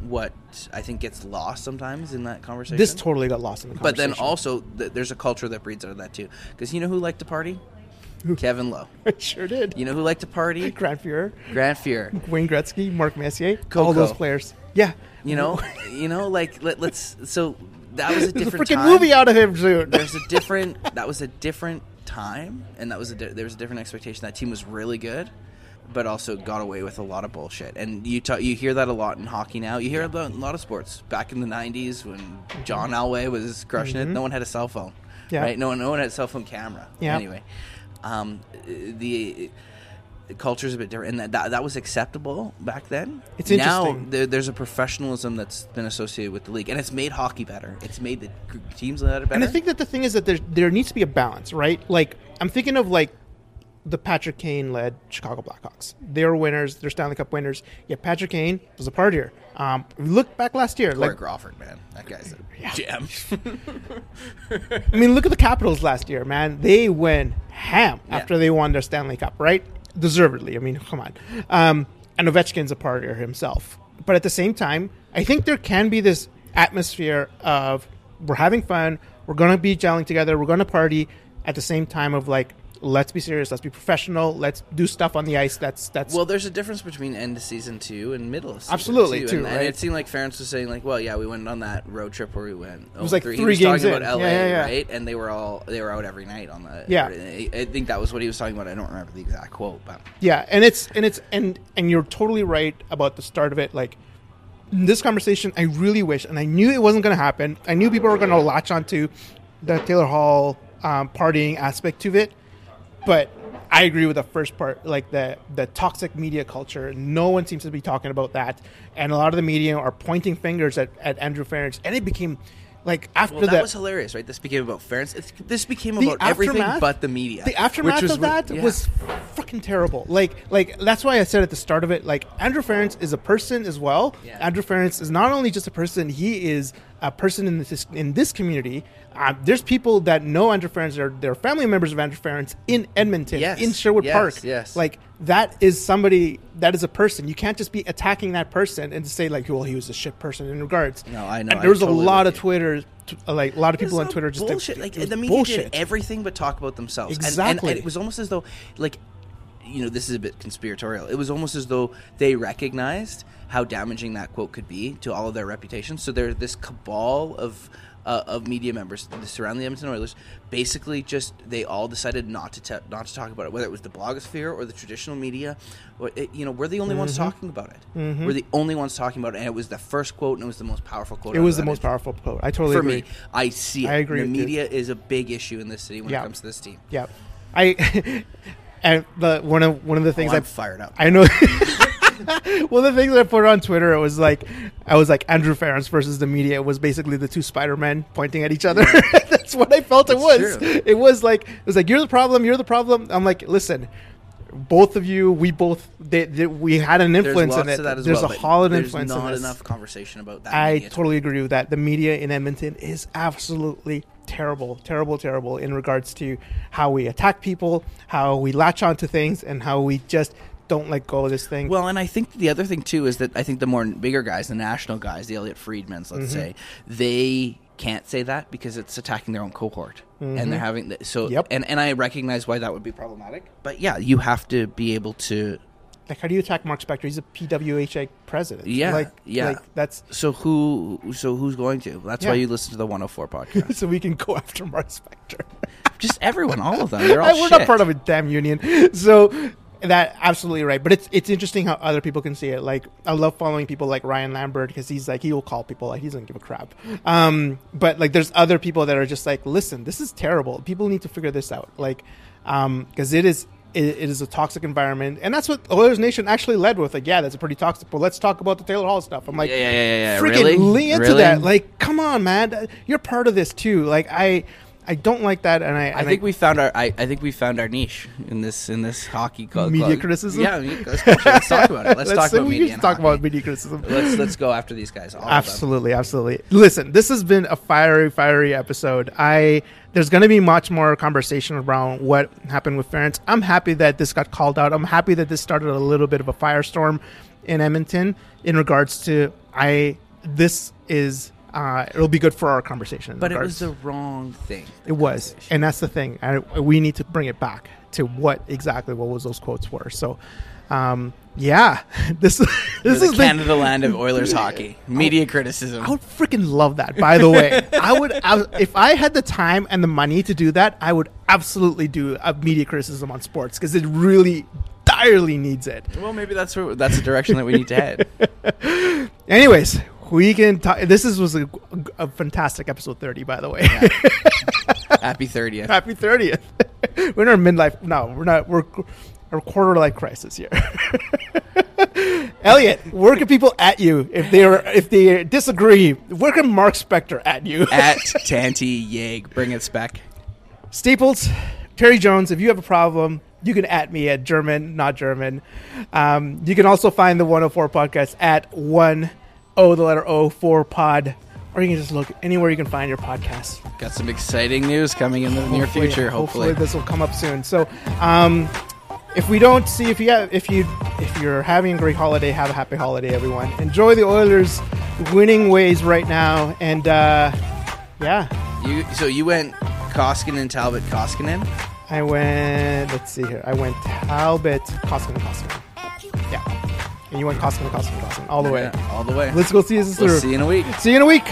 what I think gets lost sometimes in that conversation. This totally got lost in the conversation. But then also, th- there's a culture that breeds out of that too. Because you know who liked to party? Kevin Lowe. it sure did. You know who liked to party? Grant Fuhr, Grant Fuhr. Wayne Gretzky, Mark Messier, all those players. Yeah. You know, you know, like let, let's. So that was a There's a different freaking movie out of him soon. There's a different. That was a different time, and that was a di- there was a different expectation. That team was really good, but also got away with a lot of bullshit. And you ta- you hear that a lot in hockey now. You hear about a lot of sports. Back in the '90s, when John Elway was crushing it, no one had a cell phone. Mm-hmm. Yeah. Right. No one. No one had a cell phone camera. Yeah. Anyway, um, the. culture is a bit different, and that, that that was acceptable back then. It's now there, there's a professionalism that's been associated with the league, and it's made hockey better. It's made the teams better. And I think that the thing is that there there needs to be a balance, right? Like I'm thinking of like the Patrick Kane led Chicago Blackhawks. They were winners. They're Stanley Cup winners. Yet Patrick Kane was a partier. Um, look back last year. Corey Like Crawford, man, that guy's a Yeah. gem. I mean, look at the Capitals last year, man. They went ham Yeah. after they won their Stanley Cup, right? Deservedly. I mean, come on. Um, and Ovechkin's a partier himself. But at the same time, I think there can be this atmosphere of we're having fun, we're going to be gelling together, we're going to party at the same time of like, let's be serious, let's be professional, let's do stuff on the ice. That's that's well, there's a difference between end of season two and middle of season Absolutely, two. too, and, and it seemed like Ference was saying, like, well, yeah, we went on that road trip where we went. It was like he three was games about LA, Yeah, yeah, yeah. right? And they were all they were out every night on the. Yeah. I, I think that was what he was talking about. I don't remember the exact quote, but Yeah, and it's and it's and and you're totally right about the start of it. Like this conversation, I really wish, and I knew it wasn't going to happen. I knew people were going to latch onto the Taylor Hall um, partying aspect to it, but I agree with the first part, like the the toxic media culture. No one seems to be talking about that, and a lot of the media are pointing fingers at, at Andrew Ference, and it became like after well, that, that was hilarious, right? This became about Ference. It's, this became about everything but the media. the aftermath was of that yeah. was fucking terrible. Like, like that's why I said at the start of it, like Andrew Ference is a person as well. Yeah. Andrew Ference is not only just a person; he is a person in this in this community. Uh, there's people that know Andrew Ference. They're, they're family members of Andrew Ference in Edmonton, Yes. in Sherwood Yes, Park. yes. Like that is somebody that is a person. You can't just be attacking that person and say like, well, he was a shit person in regards. No, I know. And there was I'm a lot of. Twitter, t- like a lot of people on Twitter just bullshit. Like it the media bullshit. did everything but talk about themselves. And- And, Exactly. and, it was almost as though, like, you know, this is a bit conspiratorial. It was almost as though they recognized how damaging that quote could be to all of their reputations. So there's this cabal of. Uh, of media members that surround the Edmonton Oilers, basically just they all decided not to te- not to talk about it. Whether it was the blogosphere or the traditional media, or it, you know, we're the only Mm-hmm. ones talking about it. We're the only ones talking about it, and it was the first quote, and it was the most powerful quote. It was the most powerful quote. I totally for agree. me. I see it. I agree The with you. media is a big issue in this city when Yeah. it comes to this team. Yeah, I and the one of one of the things Oh, I'm I fired up. I know. of the things that I put on Twitter it was like I was like Andrew Ference versus the media It was basically the two Spider Men pointing at each other. That's what I felt it was. true. It was like it was like you're the problem, you're the problem. I'm like, listen. Both of you, we both, they, they, we had an influence in it. that There's well. a solid there's influence in not this. enough conversation about that. I totally agree with that. The media in Edmonton is absolutely terrible, terrible, terrible in regards to how we attack people, how we latch onto things, and how we just don't let go of this thing. Well, and I think the other thing too is that I think the more bigger guys, the national guys, the Elliotte Friedmans, let's Mm-hmm. say, they can't say that because it's attacking their own cohort, and they're having the, so. Mm-hmm. Yep. And and I recognize why that would be problematic, but yeah, you have to be able to. like, how do you attack Mark Spector? He's a PHWA president. Yeah, like, yeah. like that's So who? So who's going to? That's Yeah. why you listen to the 104 podcast. so we can go after Mark Spector. Just everyone, all of them. They're all we're not part of a damn union. So that absolutely right. But it's it's interesting how other people can see it. Like I love following people like Ryan Lambert because he's like he will call people like he doesn't give a crap. Um, but like there's other people that are just like, listen, this is terrible. People need to figure this out. Like because it is it, it is a toxic environment, and that's what Oilers Nation actually led with. Like, yeah, that's a pretty toxic. But let's talk about the Taylor Hall stuff. I'm like, Yeah, yeah, yeah, yeah. freaking Really? lean into Really? that. Like, come on, man, you're part of this too. Like, I I don't like that, and I I and think we found our. I, I think we found our niche in this in this hockey club. Media club. criticism? Yeah, let's, let's talk about it. Let's, talk about media. talk hockey. about media criticism. Let's let's go after these guys. All. Absolutely, absolutely. Listen, this has been a fiery, fiery episode. I there's going to be much more conversation around what happened with Ference. I'm happy that this got called out. I'm happy that this started a little bit of a firestorm in Edmonton in regards to I. This is uh, it'll be good for our conversation. But it was the wrong thing. it was, and that's the thing. I, we need to bring it back to what exactly what was those quotes were. So, um, yeah, this This is is the land of Oilers hockey. Media criticism. I would freaking love that. By the way, I would I, if I had the time and the money to do that. I would absolutely do a media criticism on sports because it really direly needs it. Well, maybe that's where, that's the direction that we need to head. Anyways, we can. talk this is was a, a fantastic episode thirty. By the way, Happy thirtieth. happy thirtieth. we're in our midlife. No, we're not. We're our quarter life crisis here. Elliot, where can people at you if they are if they disagree? Where can Mark Spector at you? At Tanty Yeg, bring it back. Staples, Terry Jones, if you have a problem, you can at me at German, not German. Um, you can also find the 104 podcast at 1 O, the letter O, 4 pod, or you can just look anywhere you can find your podcast. Got some exciting news coming in the near future. Hopefully, this will come up soon. So, um, if we don't see if you have, if you if you're having a great holiday, have a happy holiday, everyone. Enjoy the Oilers' winning ways right now, and uh, yeah, you so you went Koskinen, and Talbot, Koskinen. I went. Let's see here. I went Talbot, Koskinen, Koskinen. Yeah, and you went Koskinen, Koskinen, Koskinen all the way. Yeah, all the way. Let's go see this we'll through. see you in a week. See you in a week.